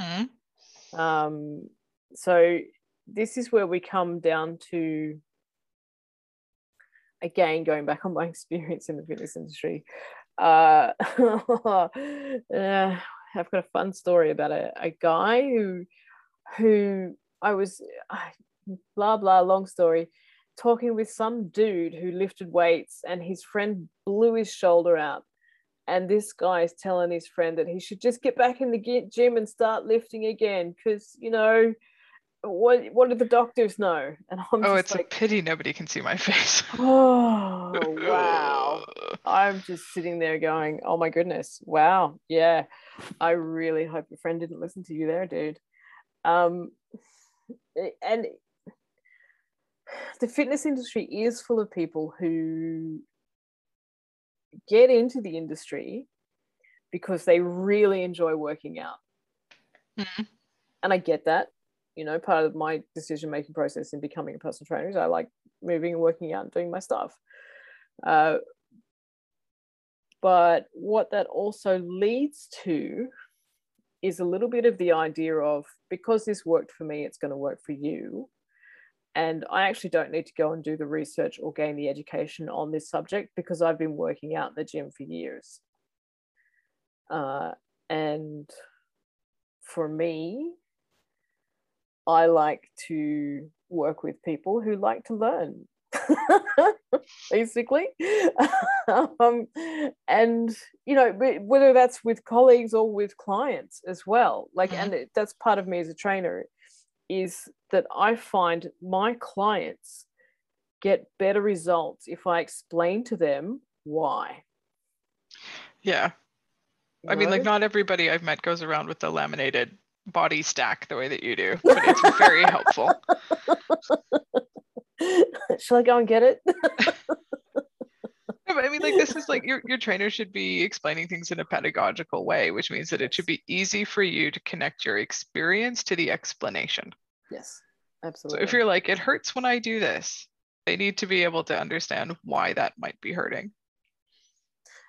B: Mhm.
A: Um, so this is where we come down to again going back on my experience in the fitness industry. Uh, I've got a fun story about a, a guy who who I was blah blah long story talking with some dude who lifted weights and his friend blew his shoulder out and this guy is telling his friend that he should just get back in the gym and start lifting again because you know what what do the doctors know
B: and I'm oh it's like, a pity nobody can see my face
A: oh wow i'm just sitting there going oh my goodness wow yeah i really hope your friend didn't listen to you there dude um and the fitness industry is full of people who get into the industry because they really enjoy working out. Mm-hmm. And I get that. You know, part of my decision making process in becoming a personal trainer is I like moving and working out and doing my stuff. Uh, but what that also leads to is a little bit of the idea of because this worked for me, it's going to work for you. And I actually don't need to go and do the research or gain the education on this subject because I've been working out in the gym for years. Uh, and for me, I like to work with people who like to learn, basically. um, and, you know, whether that's with colleagues or with clients as well. Like, mm-hmm. and it, that's part of me as a trainer is that I find my clients get better results if I explain to them why.
B: Yeah. You I know? mean, like, not everybody I've met goes around with the laminated body stack the way that you do, but it's very helpful.
A: Shall I go and get it?
B: I mean, like this is like your your trainer should be explaining things in a pedagogical way, which means that it should be easy for you to connect your experience to the explanation.
A: Yes, absolutely.
B: So if you're like, it hurts when I do this, they need to be able to understand why that might be hurting.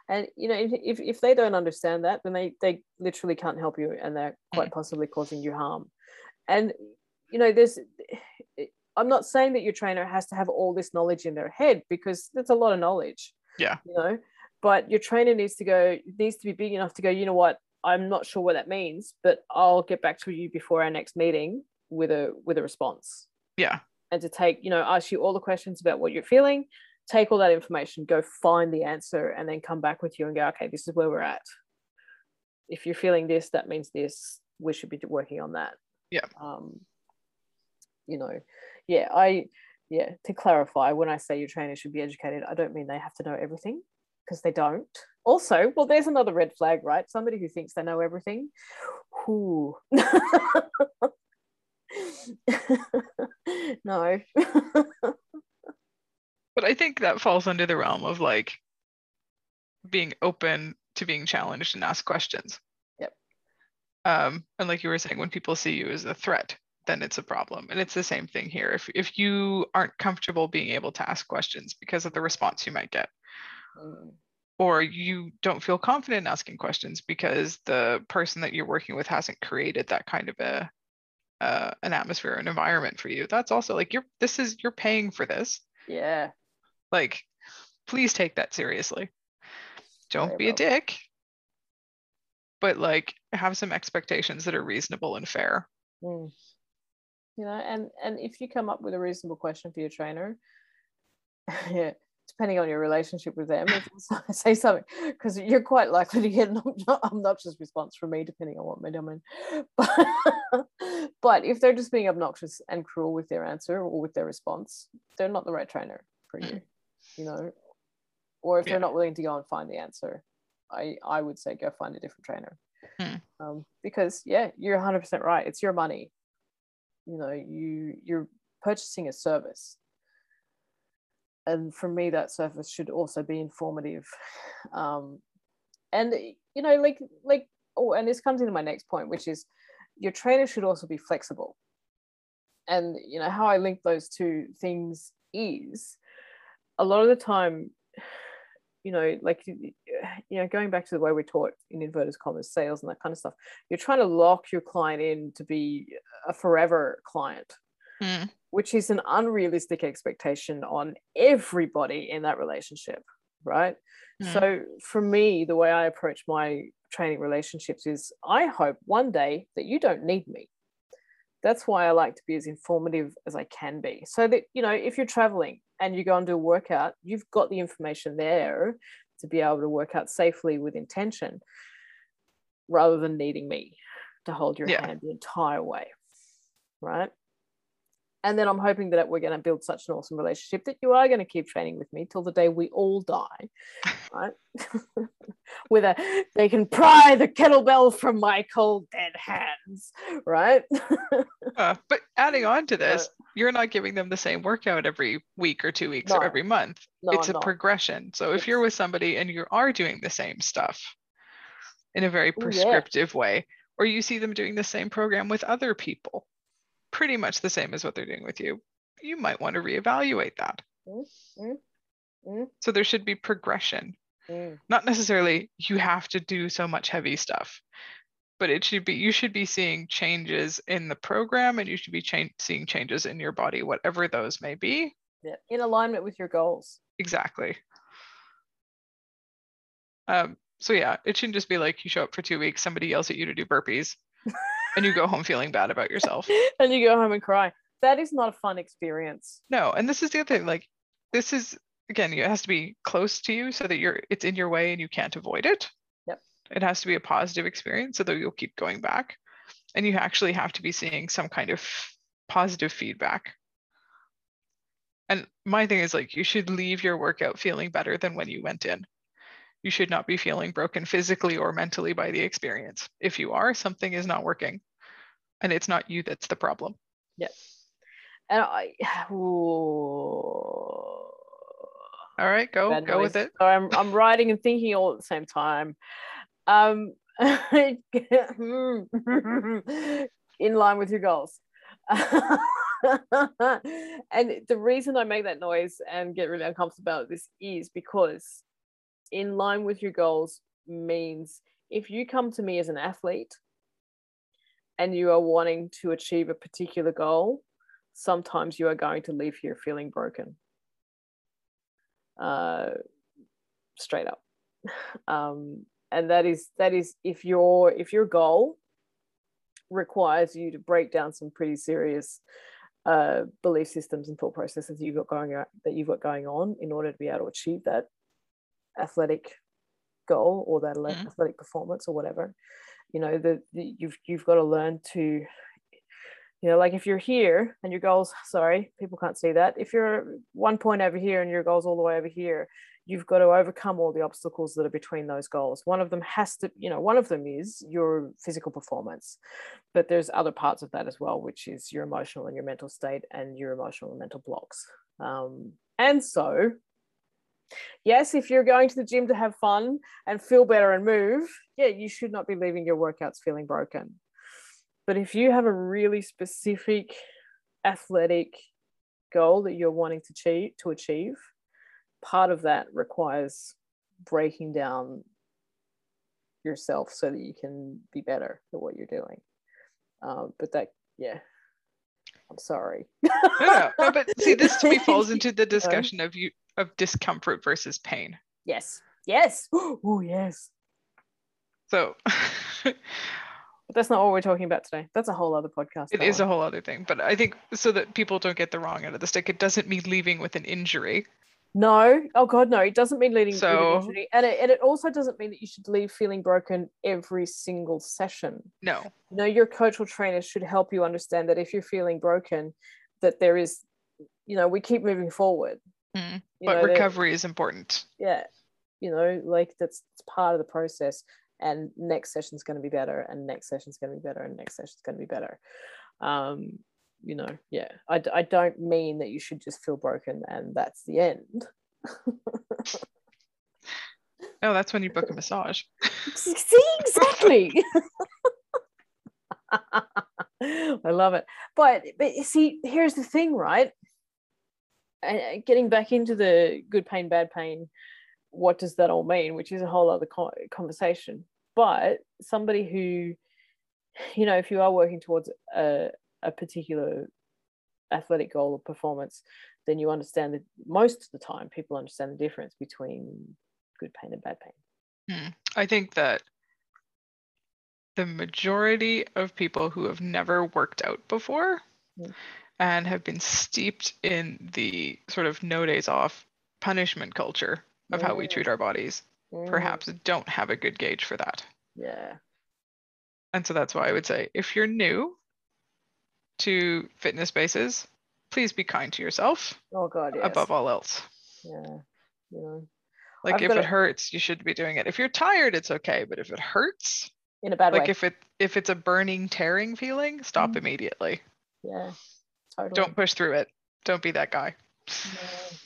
A: And you know, if if they don't understand that, then they they literally can't help you, and they're quite possibly causing you harm. And you know, there's I'm not saying that your trainer has to have all this knowledge in their head because that's a lot of knowledge.
B: Yeah.
A: You know, but your trainer needs to go needs to be big enough to go, you know what, I'm not sure what that means, but I'll get back to you before our next meeting with a with a response.
B: Yeah.
A: And to take, you know, ask you all the questions about what you're feeling, take all that information, go find the answer, and then come back with you and go, okay, this is where we're at. If you're feeling this, that means this. We should be working on that.
B: Yeah.
A: Um, you know, yeah, I yeah, to clarify, when I say your trainer should be educated, I don't mean they have to know everything because they don't. Also, well, there's another red flag, right? Somebody who thinks they know everything. Ooh. no.
B: but I think that falls under the realm of like being open to being challenged and ask questions.
A: Yep.
B: Um, and like you were saying, when people see you as a threat, then it's a problem. And it's the same thing here. If if you aren't comfortable being able to ask questions because of the response you might get, mm. or you don't feel confident in asking questions because the person that you're working with hasn't created that kind of a uh, an atmosphere, or an environment for you. That's also like you're this is you're paying for this.
A: Yeah.
B: Like, please take that seriously. Don't be a dick, but like have some expectations that are reasonable and fair.
A: Mm. You know, and and if you come up with a reasonable question for your trainer, yeah, depending on your relationship with them, say something because you're quite likely to get an obnoxious response from me, depending on what my I'm. But, but if they're just being obnoxious and cruel with their answer or with their response, they're not the right trainer for you, you know. Or if yeah. they're not willing to go and find the answer, I I would say go find a different trainer. Hmm. Um, because yeah, you're 100% right. It's your money. You know, you you're purchasing a service and for me that service should also be informative um, and you know like like oh and this comes into my next point which is your trainer should also be flexible and you know how i link those two things is a lot of the time you know like you know going back to the way we taught in inverted commas sales and that kind of stuff you're trying to lock your client in to be a forever client mm which is an unrealistic expectation on everybody in that relationship, right? Mm. So for me, the way I approach my training relationships is I hope one day that you don't need me. That's why I like to be as informative as I can be. So that, you know, if you're traveling and you go and do a workout, you've got the information there to be able to work out safely with intention rather than needing me to hold your
B: Yeah.
A: hand the entire way. Right. And then I'm hoping that we're going to build such an awesome relationship that you are going to keep training with me till the day we all die. Right. with a, they can pry the kettlebell from my cold dead hands. Right.
B: Uh, but adding on to this, you're not giving them the same workout every week or two weeks
A: No.
B: or every month.
A: no,
B: it's
A: I'm
B: a
A: not.
B: progression. So if you're with somebody and you are doing the same stuff in a very
A: yeah.
B: prescriptive way, or you see them doing the same program with other people, pretty much the same as what they're doing with you, you might want to reevaluate that.
A: Mm, mm, mm.
B: So there should be progression.
A: Mm.
B: Not necessarily you have to do so much heavy stuff, but it should be you should be seeing changes in the program and you should be cha- seeing changes in your body, whatever those may be.
A: Yeah. In alignment with your goals.
B: Exactly. Um, so yeah, it shouldn't just be like you show up for two weeks, somebody yells at you to do burpees, and you go home feeling bad about yourself.
A: and you go home and cry. That is not a fun experience.
B: No, and this is the other thing. Like, this is again, it has to be close to you so that you're it's in your way and you can't avoid it.
A: Yep.
B: It has to be a positive experience so that you'll keep going back, and you actually have to be seeing some kind of positive feedback. And my thing is like you should leave your workout feeling better than when you went in. You should not be feeling broken physically or mentally by the experience. If you are, something is not working. And it's not you that's the problem. Yep.
A: And I, ooh,
B: All right, go
A: bad
B: go with it.
A: So I'm I'm writing and thinking all at the same time. Um, in line with your goals. and the reason I make that noise and get really uncomfortable about this is because in line with your goals means if you come to me as an athlete and you are wanting to achieve a particular goal, sometimes you are going to leave here feeling broken. Uh, straight up. Um, and that is that is if your if your goal requires you to break down some pretty serious uh, belief systems and thought processes you've got going that you've got going on in order to be able to achieve that athletic goal or that
B: Mhm.
A: athletic performance or whatever you know the, the you've you've got to learn to you know like if you're here and your goals sorry people can't see that. If you're one point over here and your goals all the way over here you've got to overcome all the obstacles that are between those goals. One of them has to you know one of them is your physical performance but there's other parts of that as well which is your emotional and your mental state and your emotional and mental blocks. Um, and so yes if you're going to the gym to have fun and feel better and move yeah you should not be leaving your workouts feeling broken. But if you have a really specific athletic goal that you're wanting to achieve to achieve part of that requires breaking down yourself so that you can be better at what you're doing. Um, but that yeah. I'm sorry.
B: No, no, no, but see, this to me falls into the discussion of you of discomfort versus pain.
A: yes. Yes. Oh yes.
B: So
A: but that's not what we're talking about today. That's a whole other podcast.
B: It is a whole other thing. But I think so that people don't get the wrong end of the stick, it doesn't mean leaving with an injury.
A: no. Oh god no. It doesn't mean leading with an injury. And it, and it also doesn't mean that you should leave feeling broken every single session.
B: No.
A: you know your coach or trainer should help you understand that if you're feeling broken that there is you know we keep moving forward
B: Mm. But
A: know,
B: recovery is important.
A: yeah you know like that's it's part of the process and next session's going to be better and next session's going to be better and next session's going to be better um you know yeah I, I don't mean that you should just feel broken and that's the end
B: No, that's when you book a massage.
A: see exactly i love it but but you see here's the thing right and getting back into the good pain bad pain what does that all mean which is a whole other conversation. But somebody who you know if you are working towards a, a particular athletic goal or performance then you understand that most of the time people understand the difference between good pain and bad pain.
B: I think that the majority of people who have never worked out before
A: Mm.
B: And have been steeped in the sort of no days off punishment culture of how we treat our bodies perhaps don't have a good gauge for that.
A: Yeah.
B: And so that's why I would say if you're new to fitness spaces, please be kind to yourself
A: Oh God, yes.
B: above all else.
A: Yeah. You know,
B: Like
A: I've
B: if it
A: a-
B: hurts, you should be doing it. If you're tired, it's okay. But if it hurts,
A: in a bad
B: like
A: way.
B: if it if it's a burning, tearing feeling, stop
A: Mm.
B: immediately.
A: yeah. Totally.
B: Don't push through it. Don't be that guy.
A: Yeah.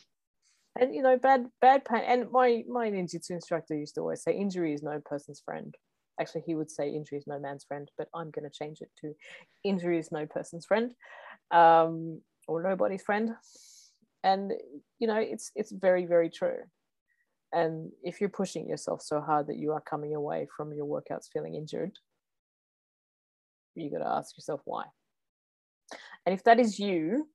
A: And you know, bad bad pain. And my my ninjutsu instructor used to always say, "Injury is no person's friend." Actually, he would say, "Injury is no man's friend," but I'm going to change it to, "Injury is no person's friend," um, or nobody's friend. And you know, it's it's very very true. And if you're pushing yourself so hard that you are coming away from your workouts feeling injured, you got to ask yourself why. And if that is you,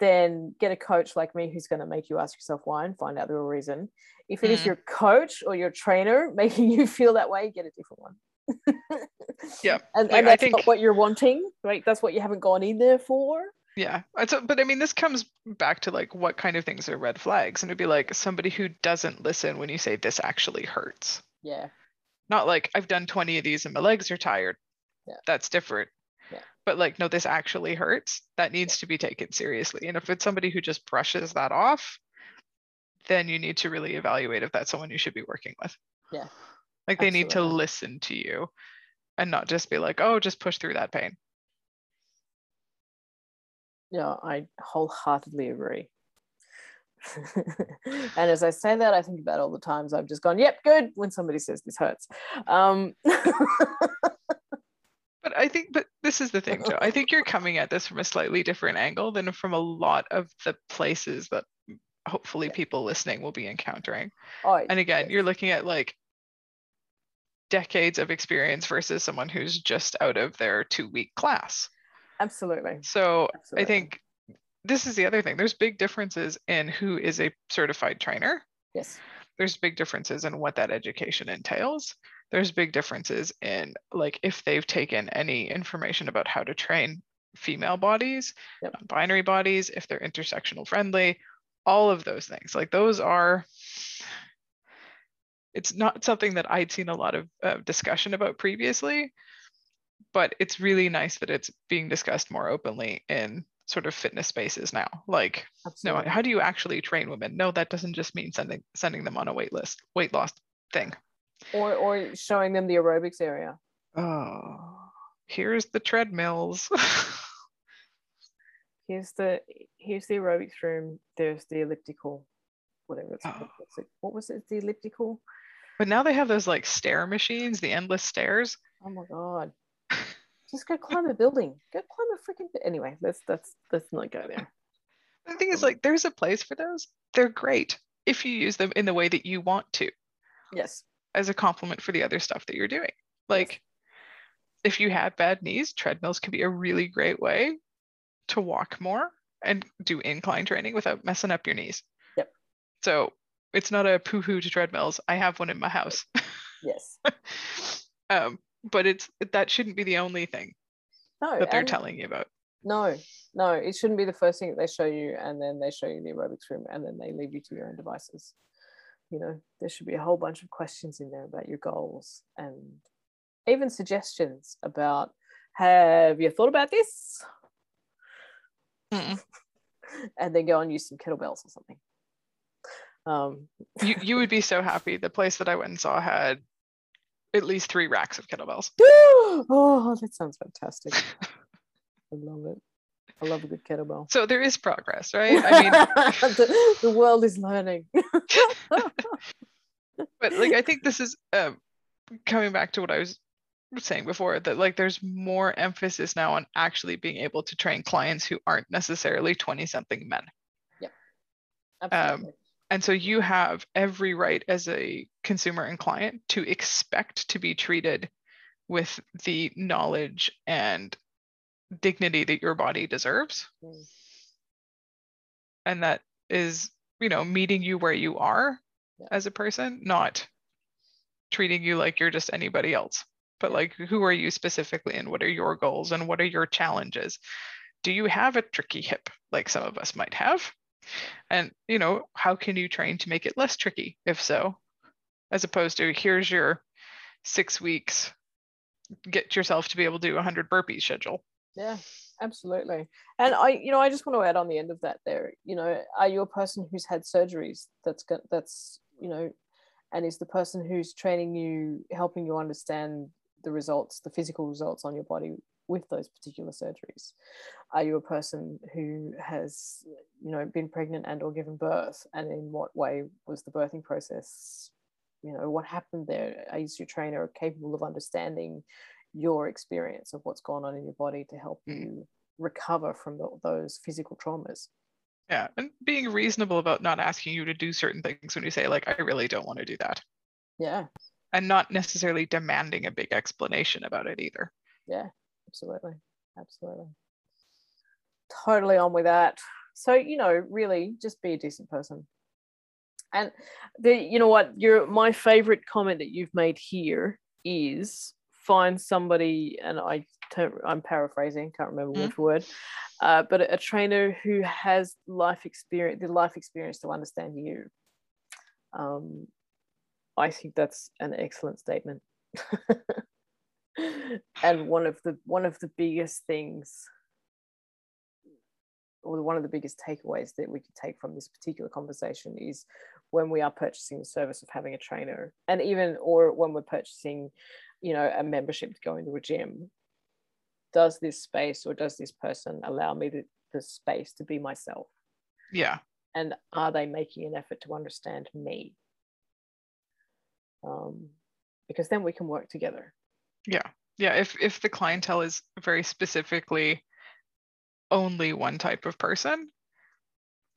A: then get a coach like me who's going to make you ask yourself why and find out the real reason. If it is
B: Mm.
A: your coach or your trainer making you feel that way, get a different one.
B: Yeah,
A: and,
B: like,
A: and
B: I
A: that's
B: think-
A: not what you're wanting, right? That's what you haven't gone in there for.
B: Yeah. A- but I mean, this comes back to like what kind of things are red flags, and it'd be like somebody who doesn't listen when you say this actually hurts.
A: Yeah,
B: Not like I've done 20 of these and my legs are tired.
A: Yeah.
B: That's different.
A: Yeah.
B: But like, no, this actually hurts. That needs to be taken seriously. And if it's somebody who just brushes that off, then you need to really evaluate if that's someone you should be working with.
A: Yeah.
B: Like they need to listen to you and not just be like, oh, just push through that pain.
A: yeah, I wholeheartedly agree. and as I say that, I think about all the times I've just gone, "Yep, good." When somebody says this hurts, um,
B: But I think, but this is the thing, Jo. I think you're coming at this from a slightly different angle than from a lot of the places that hopefully people listening will be encountering.
A: oh,
B: And again, you're looking at like decades of experience versus someone who's just out of their two week class.
A: absolutely,
B: So I think this is the other thing. There's big differences in who is a certified trainer.
A: yes,
B: There's big differences in what that education entails. There's big differences in like if they've taken any information about how to train female bodies,
A: Yep.
B: non-binary bodies, if they're intersectional friendly, all of those things. Like those are it's not something that I'd seen a lot of uh, discussion about previously, but it's really nice that it's being discussed more openly in sort of fitness spaces now. Like no, how do you actually train women? No, that doesn't just mean sending sending them on a wait list, weight loss thing.
A: Or or showing them the aerobics area.
B: Oh, here's the treadmills.
A: Here's the here's the aerobics room. There's the elliptical, whatever it's
B: Oh.
A: called. It, what was it? The elliptical.
B: but now they have those like stair machines, the endless stairs.
A: Oh my god! Just go climb a building. Go climb a freaking. Anyway, let's let's let's not go there.
B: The thing is, like, there's a place for those. They're great if you use them in the way that you want to,
A: Yes.
B: As a compliment for the other stuff that you're doing. Like, if you have bad knees, treadmills can be a really great way to walk more and do incline training without messing up your knees.
A: Yep.
B: So it's not a poo-hoo to treadmills. I have one in my house.
A: Yes.
B: um, but it's that shouldn't be the only thing
A: No.
B: that they're telling you about.
A: No, no, it shouldn't be the first thing that they show you, and then they show you the aerobics room, and then they leave you to your own devices. You know, there should be a whole bunch of questions in there about your goals and even suggestions about have you thought about this?
B: Mm-mm.
A: And then go and use some kettlebells or something. Um,
B: You you would be so happy. The place that I went and saw had at least three racks of kettlebells.
A: oh, that sounds fantastic. I love it. I love a good kettlebell.
B: So there is progress, right? I mean,
A: the, the world is learning.
B: But like I think this is um, coming back to what I was saying before that like there's more emphasis now on actually being able to train clients who aren't necessarily 20 something men.
A: Absolutely.
B: And so you have every right as a consumer and client to expect to be treated with the knowledge and dignity that your body deserves.
A: Mm.
B: And that is, you know, meeting you where you are
A: Yeah.
B: as a person, not treating you like you're just anybody else. but like who are you specifically and what are your goals and what are your challenges? Do you have a tricky hip like some of us might have? And you know, how can you train to make it less tricky if so? As opposed to here's your 6 weeks get yourself to be able to do 100 burpees schedule.
A: Yeah, absolutely. And I, you know, I just want to add on the end of that there, you know, are you a person who's had surgeries that's got, that's, you know, and is the person who's training you, helping you understand the results, the physical results on your body with those particular surgeries? Are you a person who has, you know, been pregnant and or given birth? And in what way was the birthing process? You know, what happened there? Is your trainer capable of understanding your experience of what's going on in your body to help mm. you recover from the, those physical traumas.
B: Yeah, and being reasonable about not asking you to do certain things when you say, like, I really don't want to do that.
A: Yeah.
B: And not necessarily demanding a big explanation about it either.
A: Yeah, absolutely. Absolutely. Totally on with that. So, you know, really just be a decent person. And the you know what, your my favorite comment that you've made here is find somebody, and I I'm paraphrasing, can't remember mm. which word, uh, but a, a trainer who has life experience, the life experience to understand you. Um, I think that's an excellent statement. and one of the one of the biggest things or one of the biggest takeaways that we could take from this particular conversation is when we are purchasing the service of having a trainer and even or when we're purchasing you know a membership to go into a gym does this space or does this person allow me the, the space to be myself?
B: Yeah.
A: And are they making an effort to understand me? Um, because then we can work together.
B: Yeah. Yeah. If if the clientele is very specifically only one type of person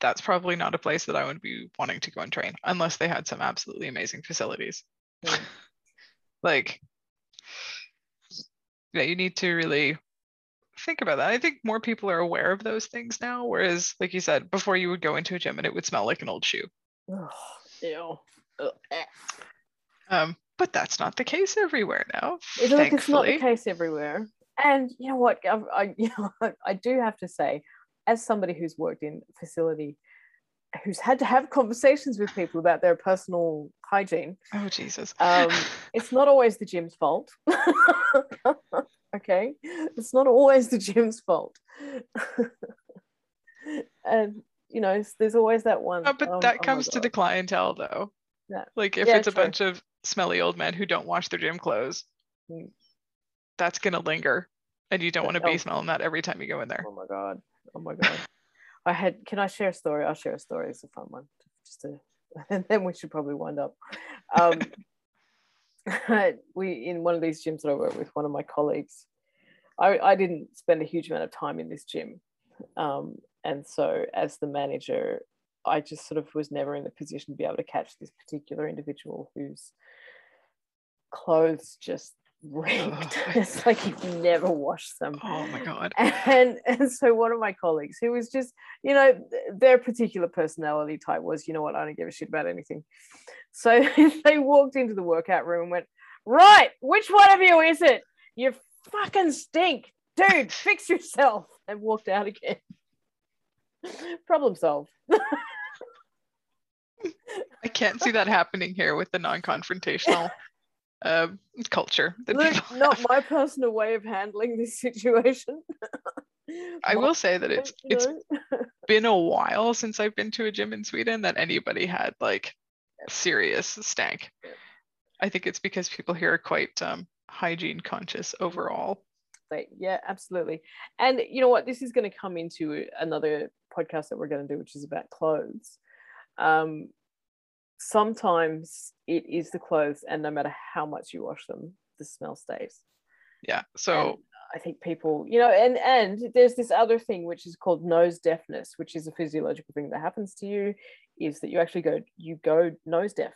B: that's probably not a place that i would be wanting to go and train unless they had some absolutely amazing facilities. Mm. like yeah, you need to really think about that. I think more people are aware of those things now. Whereas, like you said, before you would go into a gym and it would smell like an old shoe.
A: Oh, ew. Eh.
B: Um, but that's not the case everywhere now.
A: It's, look, it's not the case everywhere. And you know what? I, I, you know, I do have to say, as somebody who's worked in facility, who's had to have conversations with people about their personal hygiene.
B: Oh Jesus!
A: Um, it's not always the gym's fault. okay, it's not always the gym's fault. and you know, there's always that one.
B: Oh, but that oh comes to the clientele, though.
A: Yeah.
B: Like if
A: yeah,
B: it's a bunch of smelly old men who don't wash their gym clothes,
A: Mm.
B: that's gonna linger, and you don't want to
A: Oh.
B: be smelling that every time you go in there.
A: Oh my god! Oh my god! I had. Can I share a story? I'll share a story. It's a fun one. Just to, and then we should probably wind up. Um, we in one of these gyms that I work with, one of my colleagues. I, I didn't spend a huge amount of time in this gym, um, and so as the manager, I just sort of was never in the position to be able to catch this particular individual whose clothes just reeked. it's like you've never washed them.
B: Oh my god!
A: and and so one of my colleagues who was just you know their particular personality type was you know what? I don't give a shit about anything. So they walked into the workout room and went right which one of you is it? You fucking stink. Dude fix yourself. And walked out again. Problem solved.
B: I can't see that happening here with the non-confrontational uh, culture.
A: Look, not
B: have.
A: my personal way of handling this situation
B: I will say that it's it's been a while since I've been to a gym in Sweden that anybody had like serious stank. I think it's because people here are quite um, hygiene conscious overall.
A: Like, yeah, absolutely. And you know what? This is going to come into another podcast that we're going to do, which is about clothes. Um, sometimes it is the clothes, and no matter how much you wash them, the smell stays.
B: Yeah. So
A: And I think people, you know, and and there's this other thing which is called nose deafness, which is a physiological thing that happens to you, is that you actually go you go nose deaf,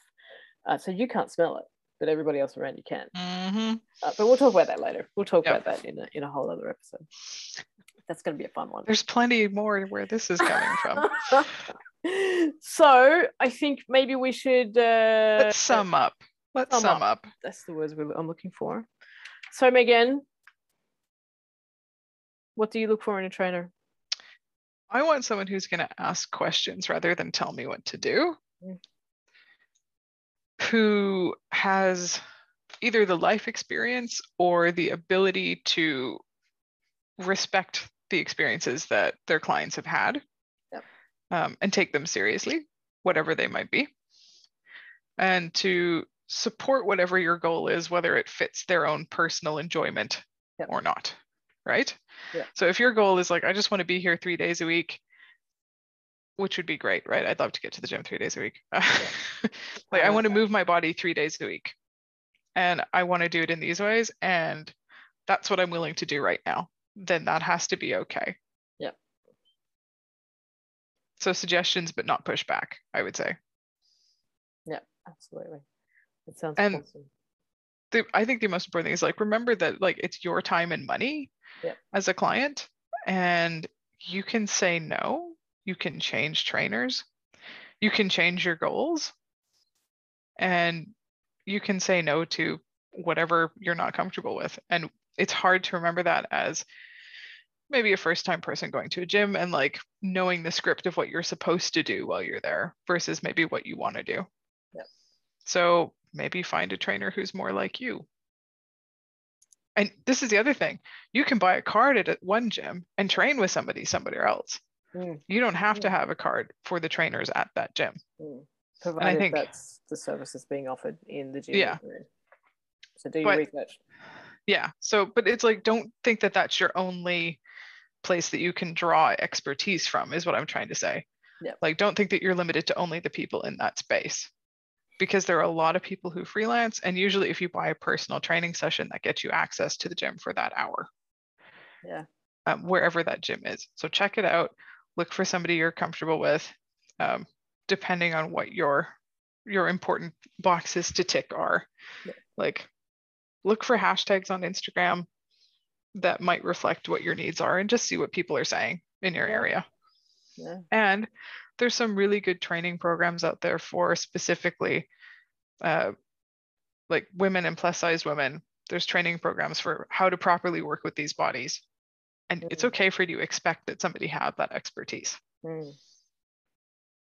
A: uh, so you can't smell it, but everybody else around you can.
B: mhm.
A: Uh, but we'll talk about that later. We'll talk
B: Yeah.
A: about that in a, in a whole other episode. That's going to be a fun one.
B: there's plenty more where this is coming from.
A: so I think maybe we should. Uh,
B: Let's sum up. Let's
A: sum
B: sum up.
A: That's the words I'm looking for. So Megan, what do you look for in a trainer?
B: I want someone who's going to ask questions rather than tell me what to do. Mm. Who has either the life experience or the ability to respect the experiences that their clients have had yep. um, and take them seriously, whatever they might be, and to support whatever your goal is, whether it fits their own personal enjoyment yep. or not. Right.
A: Yeah.
B: So if your goal is like, I just want to be here three days a week, which would be great, right? I'd love to get to the gym three days a week. Yeah. like I want to move my body three days a week and I want to do it in these ways. And that's what I'm willing to do right now. Then that has to be okay.
A: Yeah.
B: So suggestions, but not pushback, I would say.
A: Yeah, absolutely. It sounds
B: and
A: awesome.
B: The, I think the most important thing is like remember that like it's your time and money
A: yeah.
B: as a client, and you can say no. You can change trainers. You can change your goals. And you can say no to whatever you're not comfortable with. And it's hard to remember that as maybe a first time person going to a gym and like knowing the script of what you're supposed to do while you're there versus maybe what you want to do.
A: Yep.
B: So maybe find a trainer who's more like you. And this is the other thing. You can buy a card at one gym and train with somebody somewhere else. Mm. You don't have mm. to have a card for the trainers at that gym.
A: Mm provided and I think, that's the services being offered in the gym.
B: Yeah.
A: So do your but, research.
B: Yeah. So, but it's like, don't think that that's your only place that you can draw expertise from, is what I'm trying to say.
A: Yeah.
B: Like, don't think that you're limited to only the people in that space because there are a lot of people who freelance. And usually, if you buy a personal training session, that gets you access to the gym for that hour.
A: Yeah.
B: Um, wherever that gym is. So, check it out. Look for somebody you're comfortable with. Um, depending on what your your important boxes to tick are. Yeah. Like look for hashtags on Instagram that might reflect what your needs are and just see what people are saying in your area.
A: Yeah.
B: And there's some really good training programs out there for specifically uh, like women and plus size women. There's training programs for how to properly work with these bodies. And mm. it's okay for you to expect that somebody have that expertise.
A: Mm.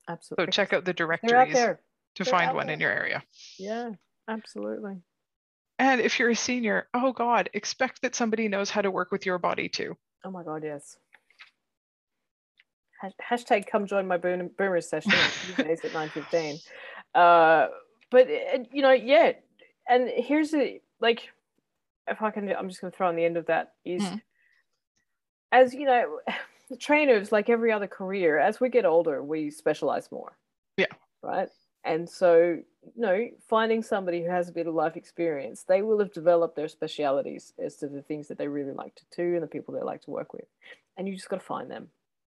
A: Absolutely.
B: So check out the directories to They're find one there. in your area.
A: Yeah, absolutely.
B: And if you're a senior, oh God, expect that somebody knows how to work with your body too.
A: Oh my God, yes. Hashtag come join my boomer session Tuesdays at 9.15. Uh, but, uh, you know, yeah. And here's a, like, if I can, I'm just going to throw on the end of that is, mm. as you know, trainers, like every other career, as we get older, we specialize more.
B: Yeah.
A: Right. And so, you know, finding somebody who has a bit of life experience, they will have developed their specialities as to the things that they really like to do and the people they like to work with. And you just got to find them.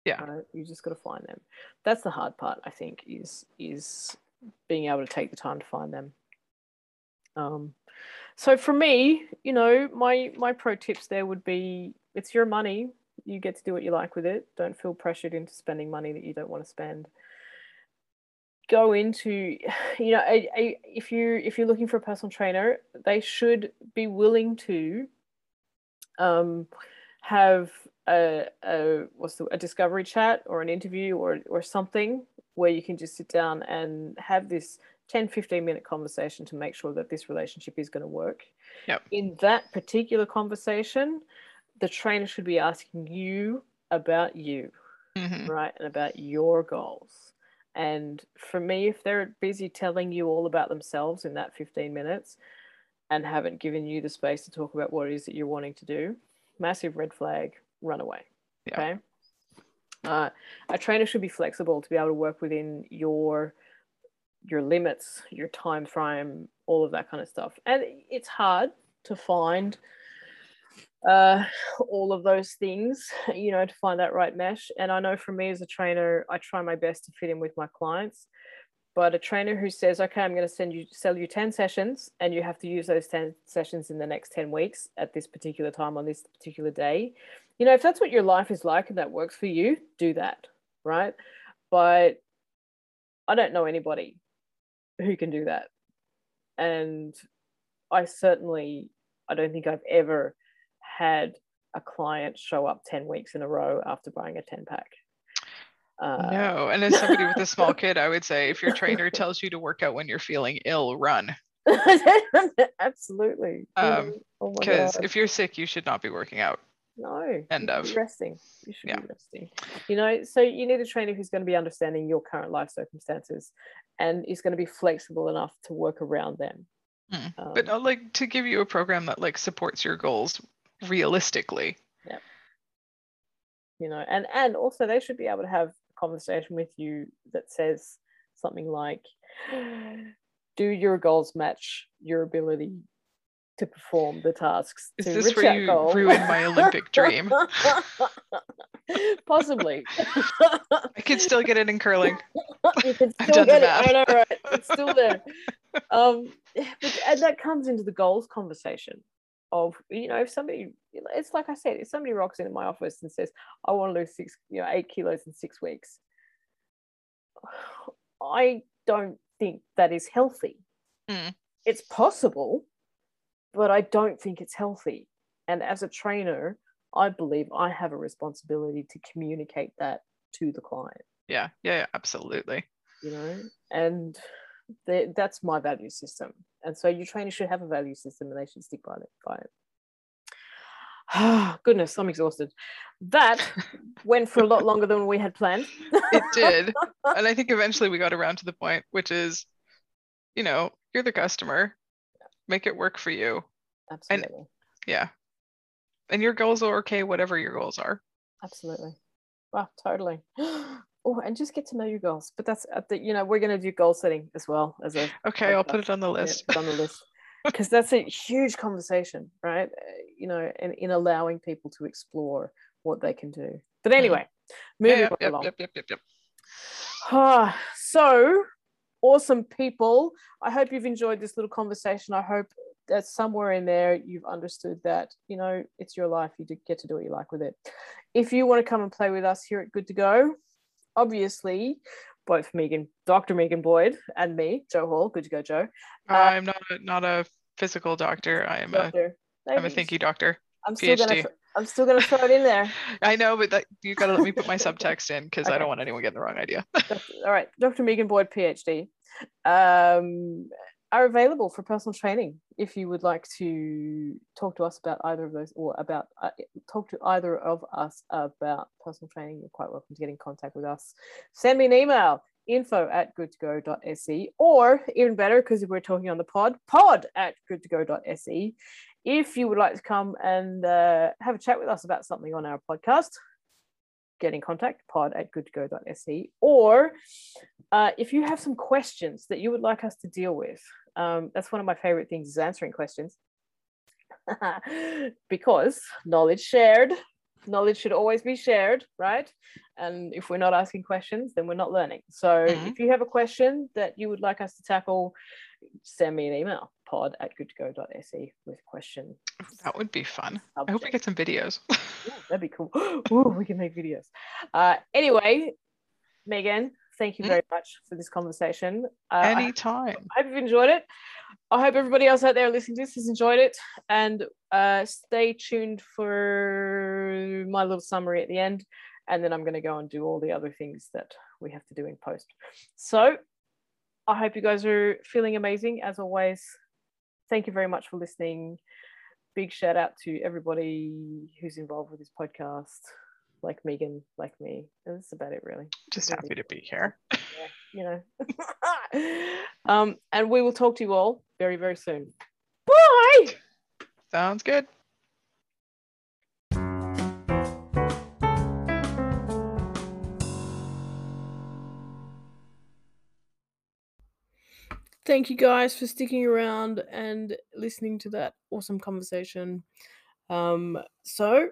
B: Yeah.
A: Right? You just got to find them. That's the hard part, I think, is is being able to take the time to find them. Um, so for me, you know, my my pro tips there would be it's your money you get to do what you like with it. Don't feel pressured into spending money that you don't want to spend. Go into, you know, a, a, if you if you're looking for a personal trainer, they should be willing to um, have a, a what's the, a discovery chat or an interview or or something where you can just sit down and have this 10 15 minute conversation to make sure that this relationship is going to work.
B: Yep.
A: In that particular conversation, the trainer should be asking you about you,
B: mm-hmm.
A: right? And about your goals. And for me, if they're busy telling you all about themselves in that 15 minutes and haven't given you the space to talk about what it is that you're wanting to do, massive red flag, run away.
B: Yeah.
A: Okay. Uh, a trainer should be flexible to be able to work within your your limits, your time frame, all of that kind of stuff. And it's hard to find uh, all of those things, you know, to find that right mesh. And I know for me as a trainer, I try my best to fit in with my clients. But a trainer who says, okay, I'm going to send you sell you 10 sessions and you have to use those 10 sessions in the next 10 weeks at this particular time on this particular day. You know, if that's what your life is like and that works for you, do that. Right. But I don't know anybody who can do that. And I certainly I don't think I've ever had a client show up 10 weeks in a row after buying a 10 pack.
B: Uh, no, and as somebody with a small kid, I would say if your trainer tells you to work out when you're feeling ill, run.
A: Absolutely.
B: Um, because oh if you're sick, you should not be working out.
A: No.
B: End of.
A: resting. You should yeah. be resting. You know, so you need a trainer who's going to be understanding your current life circumstances and is going to be flexible enough to work around them.
B: Mm. Um, but uh, like to give you a program that like supports your goals realistically.
A: Yeah. You know, and and also they should be able to have a conversation with you that says something like do your goals match your ability to perform the tasks.
B: Is this where you goal? ruined my Olympic dream?
A: Possibly.
B: I could still get it in curling.
A: you can still get it. I know, right? It's still there. Um, but, and that comes into the goals conversation of you know if somebody it's like I said if somebody rocks into my office and says I want to lose six you know eight kilos in six weeks, I don't think that is healthy.
B: Mm.
A: It's possible but I don't think it's healthy. And as a trainer, I believe I have a responsibility to communicate that to the client.
B: Yeah, yeah, absolutely.
A: You know, and that's my value system. And so your trainer should have a value system and they should stick by it. By it. Oh, Goodness, I'm exhausted. That went for a lot longer than we had planned.
B: it did. And I think eventually we got around to the point, which is, you know, you're the customer make it work for you
A: absolutely
B: and, yeah and your goals are okay whatever your goals are
A: absolutely wow totally oh and just get to know your goals but that's at the you know we're going to do goal setting as well as a
B: okay i'll put it on the list
A: yeah, on the list because that's a huge conversation right uh, you know and in allowing people to explore what they can do but mm-hmm. anyway moving
B: yep,
A: yep, along
B: yep, yep, yep, yep.
A: Ah, so awesome people. I hope you've enjoyed this little conversation. I hope that somewhere in there you've understood that, you know, it's your life. You get to do what you like with it. If you want to come and play with us here at Good to Go, obviously, both Megan, Dr. Megan Boyd, and me, Jo Hall, Good to Go Jo.
B: Uh, I'm not a, not a physical doctor. I am doctor. a I'm a thank you doctor.
A: I'm still PhD. gonna I'm still gonna throw it in there.
B: I know, but that, you gotta let me put my subtext in because okay. I don't want anyone getting the wrong idea.
A: All right, Dr. Megan Boyd, PhD, um, are available for personal training if you would like to talk to us about either of those or about uh, talk to either of us about personal training. You're quite welcome to get in contact with us. Send me an email info at goodtogo.se or even better because we're talking on the pod pod at goodtogo.se if you would like to come and uh, have a chat with us about something on our podcast, get in contact, pod at goodtogo.se. Or uh, if you have some questions that you would like us to deal with, um, that's one of my favorite things is answering questions. because knowledge shared, knowledge should always be shared, right? And if we're not asking questions, then we're not learning. So mm-hmm. if you have a question that you would like us to tackle, send me an email pod at goodtogo.se with question.
B: That would be fun. Subject. I hope we get some videos.
A: Ooh, that'd be cool. Ooh, we can make videos. Uh, anyway, Megan, thank you mm. very much for this conversation.
B: Uh, Anytime.
A: I hope you've enjoyed it. I hope everybody else out there listening to this has enjoyed it. And uh, stay tuned for my little summary at the end. And then I'm going to go and do all the other things that we have to do in post. So I hope you guys are feeling amazing as always thank you very much for listening. Big shout out to everybody who's involved with this podcast, like Megan, like me. That's about it, really.
B: Just happy to be here.
A: Yeah, you know. um, and we will talk to you all very, very soon. Bye.
B: Sounds good.
A: thank you guys for sticking around and listening to that awesome conversation. Um, so,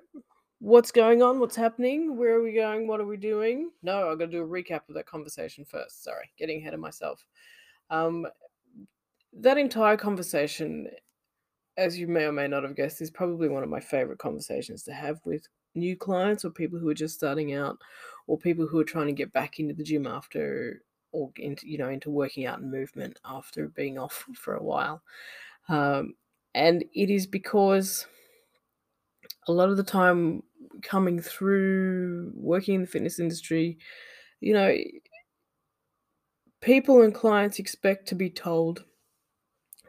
A: what's going on? What's happening? Where are we going? What are we doing? No, I've got to do a recap of that conversation first. Sorry, getting ahead of myself. Um, that entire conversation, as you may or may not have guessed, is probably one of my favorite conversations to have with new clients or people who are just starting out or people who are trying to get back into the gym after or into you know into working out and movement after being off for a while. Um, and it is because a lot of the time coming through working in the fitness industry, you know, people and clients expect to be told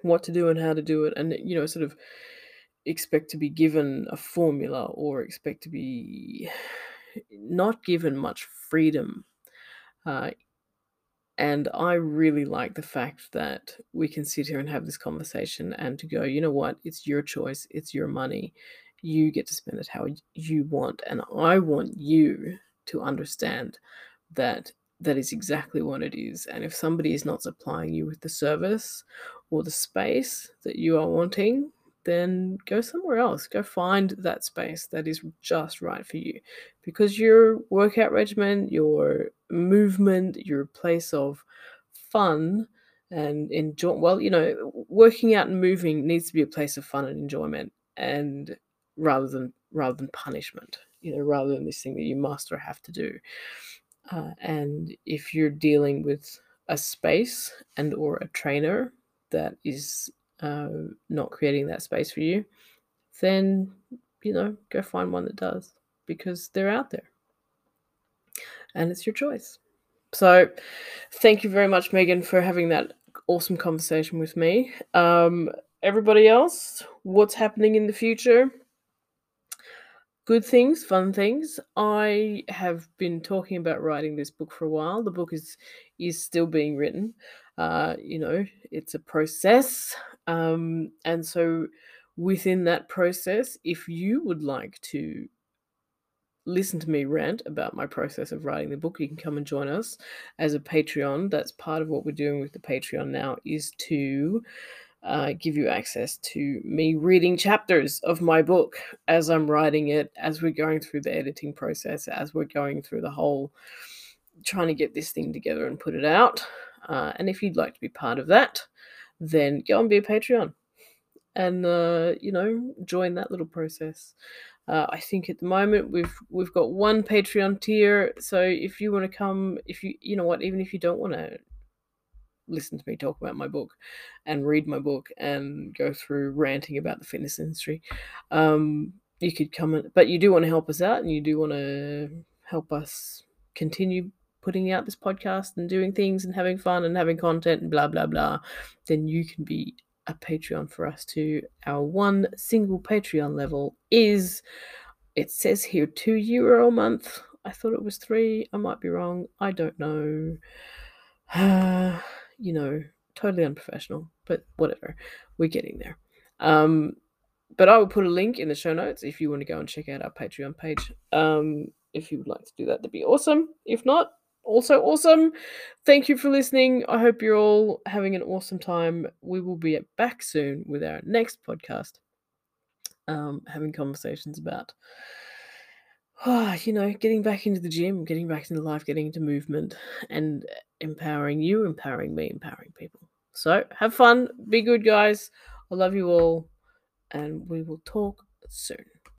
A: what to do and how to do it, and you know, sort of expect to be given a formula or expect to be not given much freedom. Uh, and I really like the fact that we can sit here and have this conversation and to go, you know what, it's your choice, it's your money. You get to spend it how you want. And I want you to understand that that is exactly what it is. And if somebody is not supplying you with the service or the space that you are wanting, then go somewhere else. Go find that space that is just right for you. Because your workout regimen, your movement, your place of fun and enjoy well, you know, working out and moving needs to be a place of fun and enjoyment and rather than rather than punishment, you know, rather than this thing that you must or have to do. Uh, and if you're dealing with a space and or a trainer that is uh, not creating that space for you, then you know go find one that does because they're out there, and it's your choice. So, thank you very much, Megan, for having that awesome conversation with me. Um, everybody else, what's happening in the future? Good things, fun things. I have been talking about writing this book for a while. The book is is still being written. Uh, you know, it's a process, um, and so within that process, if you would like to listen to me rant about my process of writing the book, you can come and join us as a Patreon. That's part of what we're doing with the Patreon now is to uh, give you access to me reading chapters of my book as I'm writing it, as we're going through the editing process, as we're going through the whole trying to get this thing together and put it out. Uh, and if you'd like to be part of that, then go and be a Patreon and uh, you know join that little process. Uh, I think at the moment we've we've got one Patreon tier. So if you want to come, if you you know what, even if you don't want to listen to me talk about my book and read my book and go through ranting about the fitness industry. Um, you could come but you do want to help us out and you do want to help us continue putting out this podcast and doing things and having fun and having content and blah blah blah, then you can be a Patreon for us too. Our one single Patreon level is it says here two euro a month. I thought it was three. I might be wrong. I don't know. you know, totally unprofessional, but whatever. We're getting there. Um, but I will put a link in the show notes if you want to go and check out our Patreon page. Um, if you would like to do that, that'd be awesome. If not, also awesome. Thank you for listening. I hope you're all having an awesome time. We will be back soon with our next podcast, um, having conversations about you know, getting back into the gym, getting back into life, getting into movement, and empowering you, empowering me, empowering people. So have fun, be good, guys. I love you all, and we will talk soon.